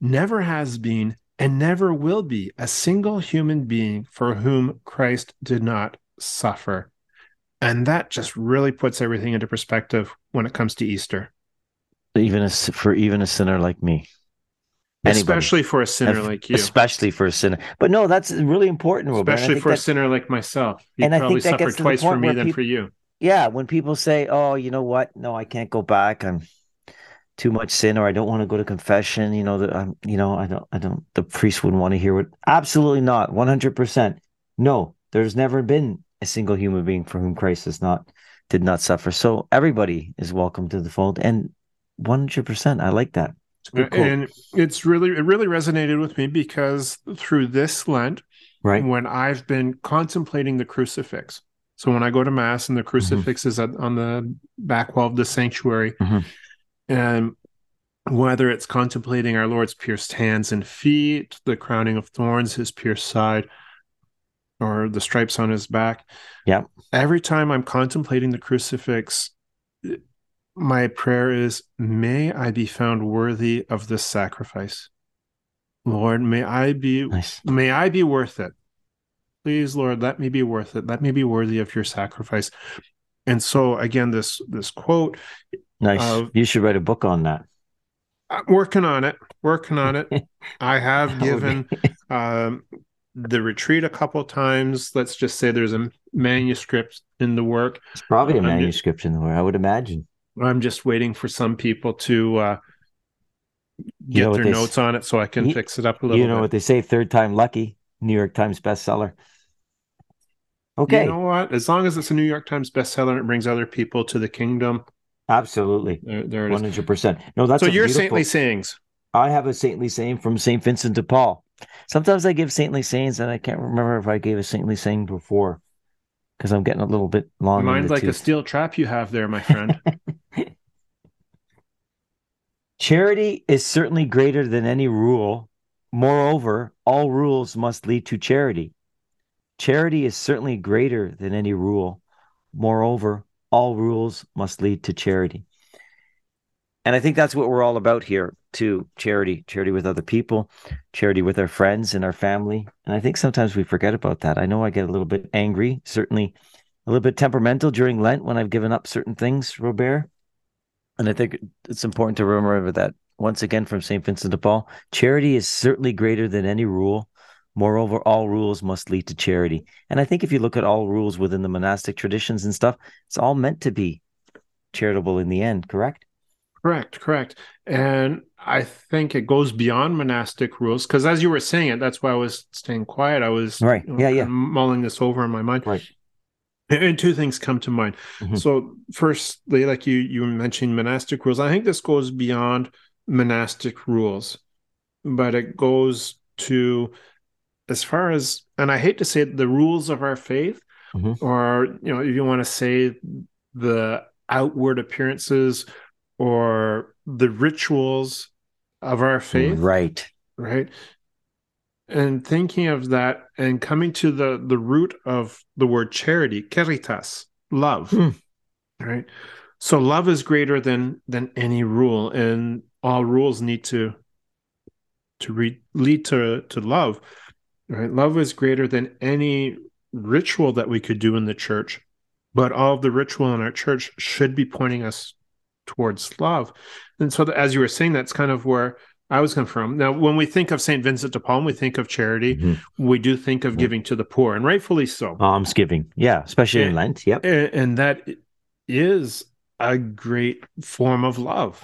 [SPEAKER 2] never has been, and never will be a single human being for whom Christ did not suffer. And that just really puts everything into perspective when it comes to Easter,
[SPEAKER 1] even a, for even a sinner like me. Anybody.
[SPEAKER 2] especially for a sinner
[SPEAKER 1] Eff-
[SPEAKER 2] like you,
[SPEAKER 1] Especially for a sinner. But no, that's really important, Robert.
[SPEAKER 2] especially
[SPEAKER 1] think
[SPEAKER 2] for a sinner like myself. You
[SPEAKER 1] and I
[SPEAKER 2] probably
[SPEAKER 1] think that
[SPEAKER 2] suffered twice for me than
[SPEAKER 1] peop-
[SPEAKER 2] for you.
[SPEAKER 1] yeah, when people say, "Oh, you know what? No, I can't go back. I'm too much sin, or I don't want to go to confession." You know that I'm, um, you know, I don't, I don't. The priest wouldn't want to hear it. Absolutely not. One hundred percent. No, there's never been a single human being for whom Christ has not did not suffer. So everybody is welcome to the fold, and one hundred percent. I like that. It's a good quote,
[SPEAKER 2] And it's really it really resonated with me because through this Lent,
[SPEAKER 1] right?
[SPEAKER 2] when I've been contemplating the crucifix. So when I go to mass and the crucifix is at, on the back wall of the sanctuary,
[SPEAKER 1] Mhm.
[SPEAKER 2] and whether it's contemplating our Lord's pierced hands and feet, the crowning of thorns, his pierced side, or the stripes on his back.
[SPEAKER 1] Yeah.
[SPEAKER 2] Every time I'm contemplating the crucifix, my prayer is, may I be found worthy of this sacrifice. Lord, may I be nice. may I be worth it. Please, Lord, let me be worth it. Let me be worthy of your sacrifice. And so again, this this quote.
[SPEAKER 1] Nice. Of, you should write a book on that.
[SPEAKER 2] I'm working on it. Working on it. I have given um, the retreat a couple times. Let's just say there's a manuscript in the work.
[SPEAKER 1] It's probably a manuscript in the work, I would imagine.
[SPEAKER 2] I'm just waiting for some people to uh, get you know their notes on it so I can you, fix it up a little. Bit.
[SPEAKER 1] You know
[SPEAKER 2] bit.
[SPEAKER 1] what they say: third time lucky. New York Times bestseller. Okay.
[SPEAKER 2] You know what? As long as it's a New York Times bestseller and it brings other people to the kingdom.
[SPEAKER 1] Absolutely.
[SPEAKER 2] There, there
[SPEAKER 1] One hundred percent. No, that's
[SPEAKER 2] so your beautiful... saintly sayings.
[SPEAKER 1] I have a saintly saying from Saint Vincent de Paul. Sometimes I give saintly sayings, and I can't remember if I gave a saintly saying before because I'm getting a little bit long.
[SPEAKER 2] Mine's like tooth. a steel trap you have there, my friend.
[SPEAKER 1] Charity is certainly greater than any rule. Moreover, all rules must lead to charity. Charity is certainly greater than any rule. Moreover, all rules must lead to charity. And I think that's what we're all about here, too charity, charity with other people, charity with our friends and our family. And I think sometimes we forget about that. I know I get a little bit angry, certainly a little bit temperamental during Lent when I've given up certain things, Robert. And I think it's important to remember that once again from St. Vincent de Paul charity is certainly greater than any rule. Moreover, all rules must lead to charity. And I think if you look at all rules within the monastic traditions and stuff, it's all meant to be charitable in the end, correct?
[SPEAKER 2] Correct, correct. And I think it goes beyond monastic rules because as you were saying it, that's why I was staying quiet. I was
[SPEAKER 1] right. Yeah, yeah.
[SPEAKER 2] mulling this over in my mind.
[SPEAKER 1] Right.
[SPEAKER 2] And two things come to mind. Mm-hmm. So, firstly, like you you mentioned monastic rules. I think this goes beyond monastic rules, but it goes to as far as and I hate to say it, the rules of our faith, mm-hmm. or you know, if you want to say the outward appearances or the rituals of our faith.
[SPEAKER 1] Right.
[SPEAKER 2] Right and thinking of that and coming to the the root of the word charity caritas love hmm. right? So love is greater than than any rule and all rules need to to re- lead to to love right? Love is greater than any ritual that we could do in the church but all of the ritual in our church should be pointing us towards love. And so as you were saying that's kind of where I was come from. Now, when we think of St. Vincent de Paul, we think of charity. Mm-hmm. We do think of giving to the poor, and rightfully so.
[SPEAKER 1] Almsgiving, yeah, especially
[SPEAKER 2] and,
[SPEAKER 1] in Lent. Yep.
[SPEAKER 2] And, and that is a great form of love.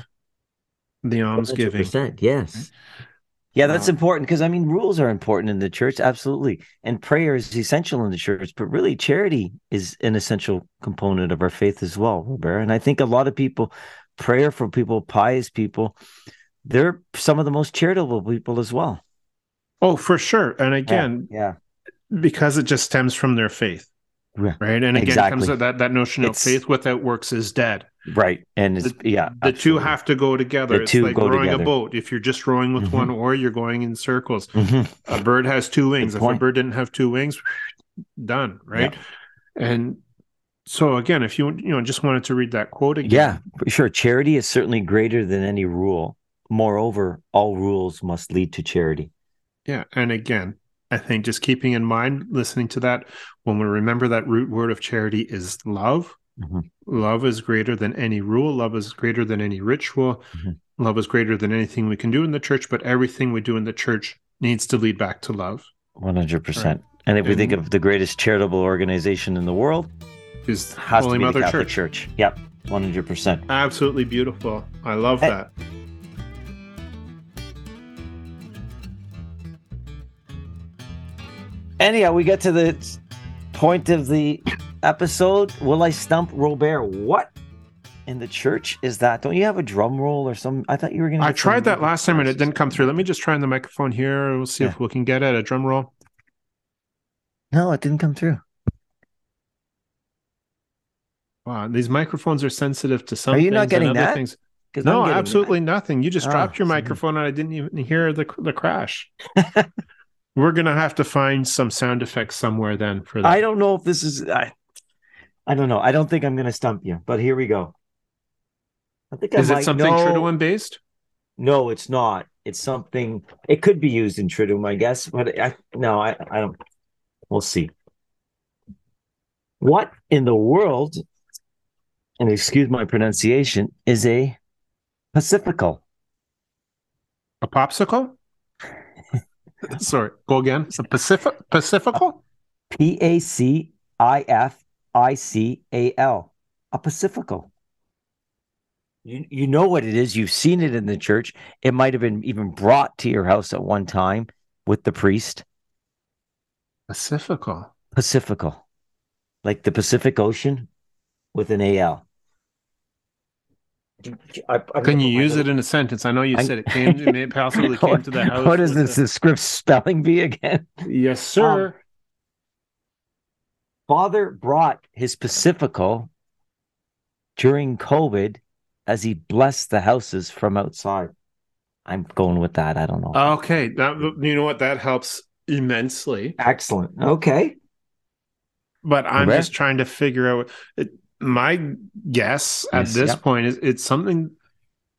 [SPEAKER 2] The almsgiving.
[SPEAKER 1] Yes. Yeah, that's wow. important because I mean, rules are important in the church, absolutely. And prayer is essential in the church, but really, charity is an essential component of our faith as well, Robert. And I think a lot of people, prayer for people, pious people, they're some of the most charitable people as well.
[SPEAKER 2] Oh, for sure. And again,
[SPEAKER 1] yeah,
[SPEAKER 2] yeah. because it just stems from their faith.
[SPEAKER 1] Right.
[SPEAKER 2] right? And again, exactly. comes that that notion it's, of faith without works is dead.
[SPEAKER 1] Right. And
[SPEAKER 2] the,
[SPEAKER 1] yeah,
[SPEAKER 2] the absolutely. two have to go together. The it's like rowing together. a boat. If you're just rowing with mm-hmm. one oar, you're going in circles. Mm-hmm. A bird has two wings. If a bird didn't have two wings, done. Right. Yeah. And so again, if you you know just wanted to read that quote again.
[SPEAKER 1] Yeah, sure. Charity is certainly greater than any rule. Moreover, all rules must lead to charity.
[SPEAKER 2] Yeah. And again, I think just keeping in mind, listening to that, when we remember that root word of charity is love. Mm-hmm. Love is greater than any rule. Love is greater than any ritual. Mm-hmm. Love is greater than anything we can do in the church, but everything we do in the church needs to lead back to love.
[SPEAKER 1] 100%. Right? And if and we think of the greatest charitable organization in the world,
[SPEAKER 2] is has Holy to be Mother the
[SPEAKER 1] Church. Church. Yep, 100%.
[SPEAKER 2] Absolutely beautiful. I love that.
[SPEAKER 1] Anyhow, we get to the point of the episode. Will I stump Robert? What in the church is that? Don't you have a drum roll or some? I thought you were going to.
[SPEAKER 2] I tried that last time and it didn't come through. Let me just try on the microphone here. We'll see yeah. if we can get it. A drum roll.
[SPEAKER 1] No, it didn't come through.
[SPEAKER 2] Wow, these microphones are sensitive to some.
[SPEAKER 1] Are you not getting that? Things.
[SPEAKER 2] No, absolutely nothing. You just oh, dropped your microphone and I didn't even hear the the crash. We're gonna have to find some sound effects somewhere then for that.
[SPEAKER 1] I don't know if this is. I, I don't know. I don't think I'm going to stump you, but here we go.
[SPEAKER 2] I think I is might, it something no, Triduum based?
[SPEAKER 1] No, it's not. It's something. It could be used in Triduum, I guess, but I no, I, I don't. We'll see. What in the world? And excuse my pronunciation. Is a Pacifical.
[SPEAKER 2] A popsicle? Sorry, go again. It's a Pacific Pacifical?
[SPEAKER 1] P A C I F I C A L. A Pacifical. You, you know what it is. You've seen it in the church. It might have been even brought to your house at one time with the priest.
[SPEAKER 2] Pacifical.
[SPEAKER 1] Pacifical. Like the Pacific Ocean with an AL.
[SPEAKER 2] I, I Can you use it in a sentence? I know you said it came, it may possibly came to the house.
[SPEAKER 1] What is this? The script spelling bee again?
[SPEAKER 2] Yes, sir. Um,
[SPEAKER 1] Father brought his Pacifical during COVID as he blessed the houses from outside. I'm going with that. I don't know.
[SPEAKER 2] Okay. That, you know what? That helps immensely.
[SPEAKER 1] Excellent. Okay.
[SPEAKER 2] But I'm okay. just trying to figure out. It, my guess at yes, this yep. point is it's something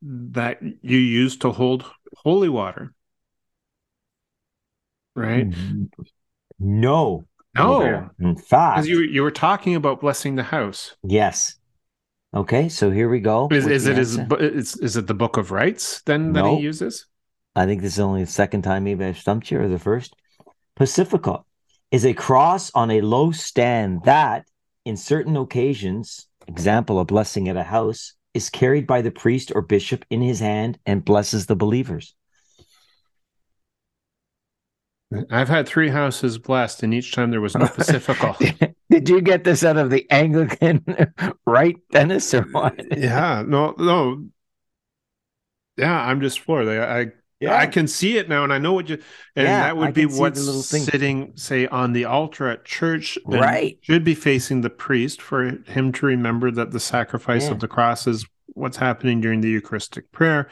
[SPEAKER 2] that you use to hold holy water. Right?
[SPEAKER 1] Mm, no.
[SPEAKER 2] No.
[SPEAKER 1] In fact,
[SPEAKER 2] you you were talking about blessing the house.
[SPEAKER 1] Yes. Okay, so here we go.
[SPEAKER 2] Is, is it is, is is it the Book of Rites then that he uses?
[SPEAKER 1] I think this is only the second time maybe I've stumped you, or the first. Pacifical is a cross on a low stand that, in certain occasions, example, a blessing at a house, is carried by the priest or bishop in his hand and blesses the believers.
[SPEAKER 2] I've had three houses blessed, and each time there was no Pacifical.
[SPEAKER 1] Did you get this out of the Anglican rite, Dennis, or what?
[SPEAKER 2] Yeah, no, no. Yeah, I'm just floored. I, I, yeah. I can see it now, and I know what you. And yeah, that would be what's sitting, say, on the altar at church.
[SPEAKER 1] Right,
[SPEAKER 2] should be facing the priest for him to remember that the sacrifice yeah. of the cross is what's happening during the Eucharistic prayer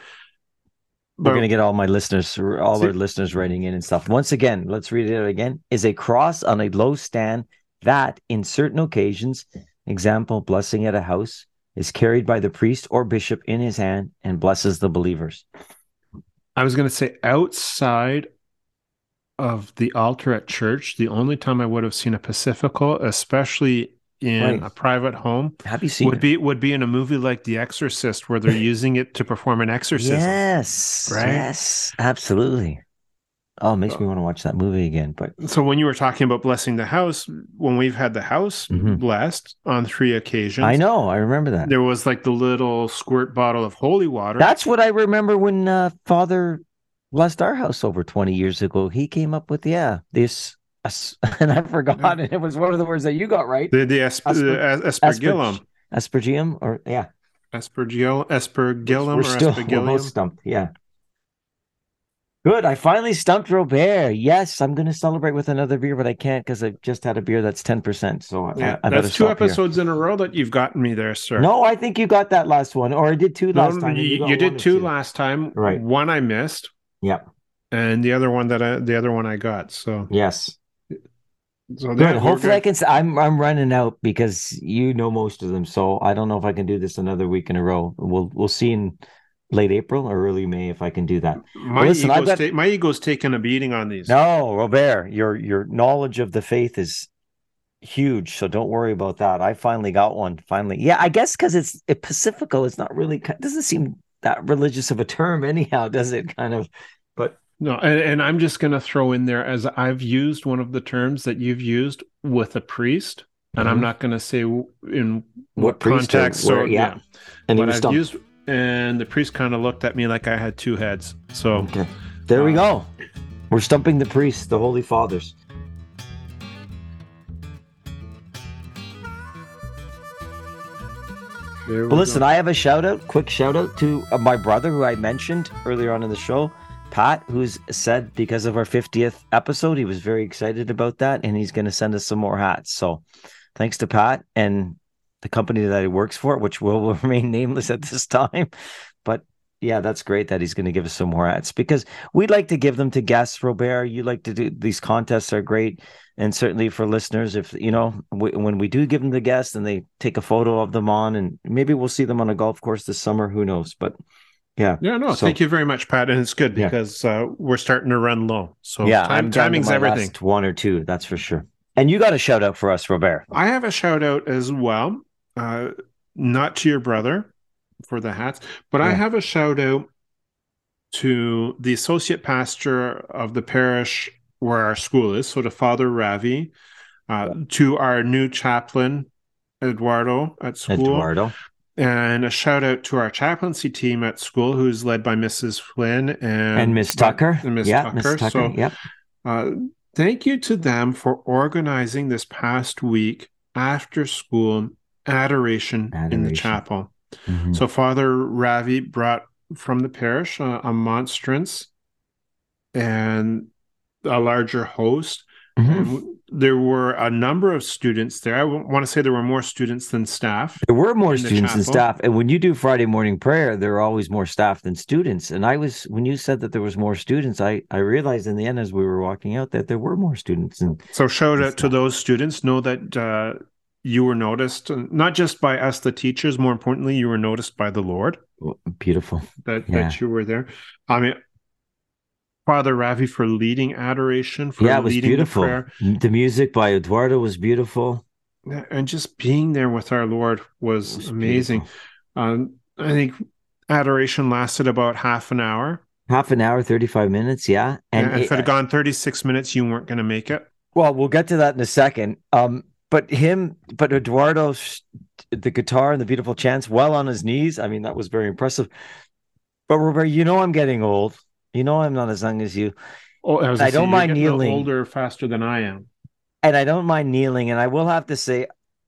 [SPEAKER 1] we're going to get all my listeners, all our listeners writing in and stuff. Once again, let's read it again. Is a cross on a low stand that, in certain occasions, example, blessing at a house, is carried by the priest or bishop in his hand and blesses the believers.
[SPEAKER 2] I was going to say outside of the altar at church, the only time I would have seen a Pacifical, especially in a private home
[SPEAKER 1] have you seen
[SPEAKER 2] would
[SPEAKER 1] it?
[SPEAKER 2] be would be in a movie like The Exorcist where they're using it to perform an exorcism.
[SPEAKER 1] Yes. Right? Yes. Absolutely. Oh, it makes me want to watch that movie again. But
[SPEAKER 2] so when you were talking about blessing the house, when we've had the house mm-hmm. blessed on three occasions.
[SPEAKER 1] I know, I remember that.
[SPEAKER 2] There was like the little squirt bottle of holy water.
[SPEAKER 1] That's what I remember when uh, Father blessed our house over 20 years ago. He came up with, yeah, this and I forgot yeah. it was one of the words that you got right.
[SPEAKER 2] The the asper, Asper, aspergillum.
[SPEAKER 1] Aspergium or yeah.
[SPEAKER 2] Aspergillum aspergillum
[SPEAKER 1] we're still,
[SPEAKER 2] aspergillum.
[SPEAKER 1] Stumped. Yeah. Good. I finally stumped Robert. Yes, I'm going to celebrate with another beer, but I can't because I just had a beer that's 10%. So
[SPEAKER 2] yeah, I, I that's two episodes here. in a row that you've gotten me there, sir.
[SPEAKER 1] No, I think you got that last one, or I did two last no, time.
[SPEAKER 2] You, you did two, two last time.
[SPEAKER 1] Right.
[SPEAKER 2] One I missed.
[SPEAKER 1] Yep.
[SPEAKER 2] And the other one that I, the other one I got. So
[SPEAKER 1] yes. So good. Hopefully, I can. I'm I'm running out because you know most of them. So I don't know if I can do this another week in a row. We'll we'll see in late April or early May if I can do that.
[SPEAKER 2] My well, listen, ego's got... ta- my ego's taking a beating on these.
[SPEAKER 1] No, Robert, your your knowledge of the faith is huge. So don't worry about that. I finally got one. Finally, yeah. I guess because it's it Pacifical. It's not really doesn't seem that religious of a term anyhow, does it? Kind of, but
[SPEAKER 2] no, and, and I'm just going to throw in there as I've used one of the terms that you've used with a priest, and mm-hmm. I'm not going to say in what, what context. So yeah, yeah. and but I've used, and the priest kind of looked at me like I had two heads. So okay.
[SPEAKER 1] there uh, we go. We're stumping the priests, the holy fathers. Well, listen, go. I have a shout out, quick shout out to uh, my brother who I mentioned earlier on in the show. Pat, who's said because of our 50th episode, he was very excited about that and he's going to send us some more hats. So thanks to Pat and the company that he works for, which will remain nameless at this time. But yeah, that's great that he's going to give us some more ads because we'd like to give them to guests. Robert, you like to do these contests are great, and certainly for listeners, if you know we, when we do give them the guests and they take a photo of them on, and maybe we'll see them on a golf course this summer. Who knows? But yeah,
[SPEAKER 2] yeah, no, so, thank you very much, Pat, and it's good because yeah. uh, we're starting to run low. So
[SPEAKER 1] yeah, time, timing's everything. one or two, that's for sure. And you got a shout out for us, Robert.
[SPEAKER 2] I have a shout out as well. Uh, not to your brother for the hats, but yeah. I have a shout out to the associate pastor of the parish where our school is, so to Father Ravi, uh, to our new chaplain Eduardo at school, Eduardo, and a shout out to our chaplaincy team at school, who's led by Mrs. Flynn and
[SPEAKER 1] and Miss Tucker,
[SPEAKER 2] and Miss
[SPEAKER 1] yeah,
[SPEAKER 2] Tucker. Tucker. So, yep. Uh, thank you to them for organizing this past week after school adoration, adoration. in the chapel. Mm-hmm. So Father Ravi brought from the parish uh, a monstrance and a larger host. Mm-hmm. There were a number of students there. I want to say there were more students than staff.
[SPEAKER 1] There were more students than staff. And when you do Friday morning prayer, there are always more staff than students. And I was when you said that there was more students, I I realized in the end as we were walking out that there were more students. And
[SPEAKER 2] so shout out to those students. Know that uh, you were noticed not just by us the teachers more importantly you were noticed by the lord.
[SPEAKER 1] Beautiful.
[SPEAKER 2] That yeah. that you were there. I mean father ravi for leading adoration for
[SPEAKER 1] yeah it was beautiful. the, the, music by eduardo was beautiful.
[SPEAKER 2] And just being there with our lord was, was amazing. um, i think adoration lasted about half an hour.
[SPEAKER 1] Half an hour 35 minutes yeah.
[SPEAKER 2] And, and if it had gone 36 minutes you weren't going to make it.
[SPEAKER 1] Well we'll get to that in a second. Um but him, but Eduardo, the guitar and the beautiful chants, well on his knees. I mean, that was very impressive. But Robert, you know I'm getting old. You know I'm not as young as you.
[SPEAKER 2] Oh, I, I don't mind kneeling. Older faster than I am,
[SPEAKER 1] and I don't mind kneeling. And I will have to say,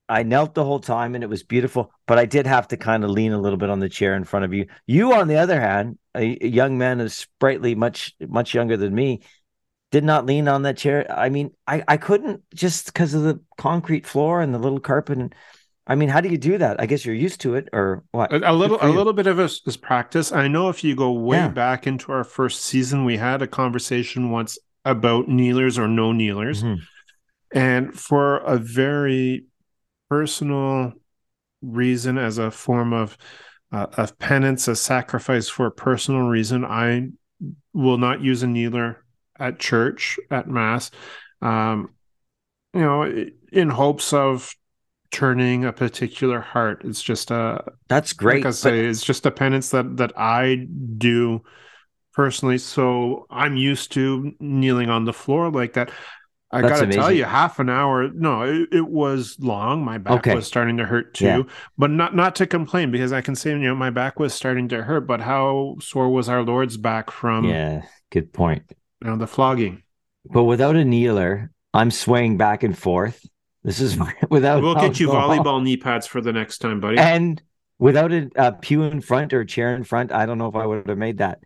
[SPEAKER 1] I knelt the whole time, and it was beautiful. But I did have to kind of lean a little bit on the chair in front of you. You, on the other hand, a, a young man is sprightly, much much younger than me did not lean on that chair. I mean, I, I couldn't just because of the concrete floor and the little carpet. And I mean, how do you do that? I guess you're used to it, or what?
[SPEAKER 2] A, a little, a little bit of a, is practice. I know if you go way yeah. back into our first season, we had a conversation once about kneelers or no kneelers, mm-hmm. and for a very personal reason, as a form of uh, of penance, a sacrifice for a personal reason, I will not use a kneeler at church at mass um, you know in hopes of turning a particular heart it's just a
[SPEAKER 1] that's great
[SPEAKER 2] like i say but... it's just a penance that that i do personally so i'm used to kneeling on the floor like that I That's gotta amazing. tell you, half an hour. No, it, it was long. My back okay. was starting to hurt too, yeah. but not not to complain because I can say you know my back was starting to hurt. But how sore was our Lord's back from?
[SPEAKER 1] Yeah, good point.
[SPEAKER 2] Now the flogging.
[SPEAKER 1] But without a kneeler, I'm swaying back and forth. This is without.
[SPEAKER 2] We'll get you volleyball knee pads for the next time, buddy.
[SPEAKER 1] And without a, a, pew in front or a chair in front, I don't know if I would have made that.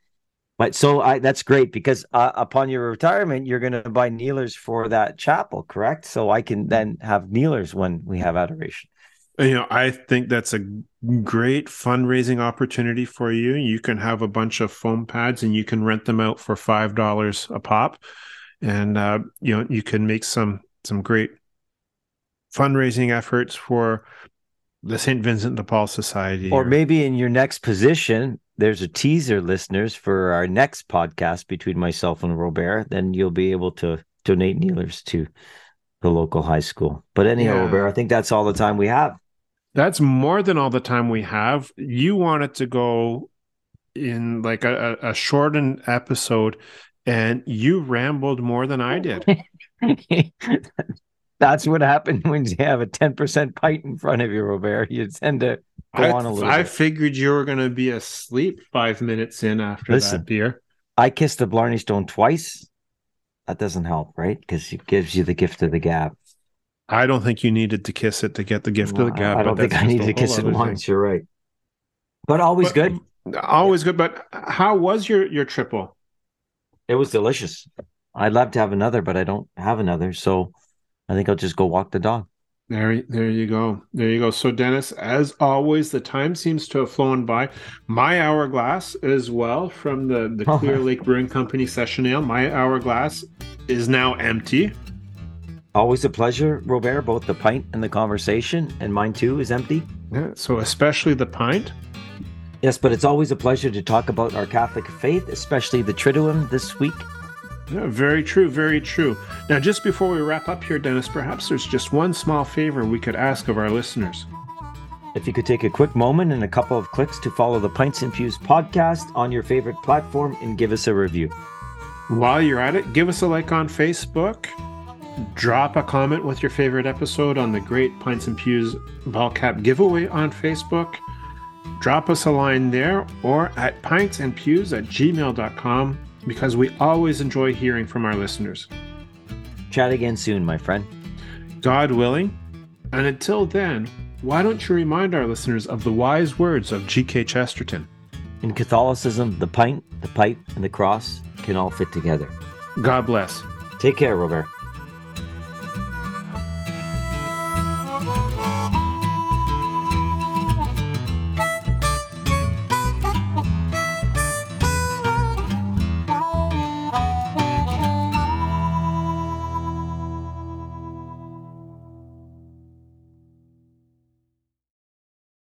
[SPEAKER 1] But so I that's great because uh, upon your retirement, you're going to buy kneelers for that chapel, correct? So I can then have kneelers when we have adoration.
[SPEAKER 2] You know, I think that's a great fundraising opportunity for you. You can have a bunch of foam pads and you can rent them out for five dollars a pop, and uh, you know you can make some some great fundraising efforts for the St. Vincent de Paul Society.
[SPEAKER 1] Or, or maybe in your next position, there's a teaser, listeners, for our next podcast between myself and Robert. Then you'll be able to donate kneelers to the local high school. But anyhow, yeah. Robert, I think that's all the time we have.
[SPEAKER 2] That's more than all the time we have. You wanted to go in like a, a shortened episode, and you rambled more than I did.
[SPEAKER 1] That's what happened when you have a 10% pint in front of you, Robert. You tend to go I, on a little
[SPEAKER 2] I
[SPEAKER 1] bit.
[SPEAKER 2] figured you were going to be asleep five minutes in after Listen, that beer.
[SPEAKER 1] I kissed the Blarney Stone twice. That doesn't help, right? Because it gives you the gift of the gab.
[SPEAKER 2] I don't think you needed to kiss it to get the gift well, of the gab.
[SPEAKER 1] I don't think I needed to kiss it once. Thing. You're right, but always but,
[SPEAKER 2] good. Always good. But how was your your triple?
[SPEAKER 1] It was delicious. I'd love to have another, but I don't have another, so I think I'll just go walk the dog.
[SPEAKER 2] There, there you go. There you go. So, Dennis, as always, the time seems to have flown by. My hourglass as well from the, the oh, Clear Lake Brewing Company session ale. My hourglass is now empty.
[SPEAKER 1] Always a pleasure, Robert, both the pint and the conversation, and mine too is empty.
[SPEAKER 2] Yeah, so especially the pint.
[SPEAKER 1] Yes, but it's always a pleasure to talk about our Catholic faith, especially the Triduum this week.
[SPEAKER 2] Yeah, very true, very true. Now, just before we wrap up here, Dennis, perhaps there's just one small favor we could ask of our listeners.
[SPEAKER 1] If you could take a quick moment and a couple of clicks to follow the Pints Pews podcast on your favorite platform and give us a review.
[SPEAKER 2] While you're at it, give us a like on Facebook. Drop a comment with your favorite episode on the Great Pints and Pews Ball Cap giveaway on Facebook. Drop us a line there or at pintsandpews at gmail.com because we always enjoy hearing from our listeners.
[SPEAKER 1] Chat again soon, my friend.
[SPEAKER 2] God willing. And until then, why don't you remind our listeners of the wise words of G.K. Chesterton?
[SPEAKER 1] In Catholicism, the pint, the pipe, and the cross can all fit together.
[SPEAKER 2] God bless.
[SPEAKER 1] Take care, Robert.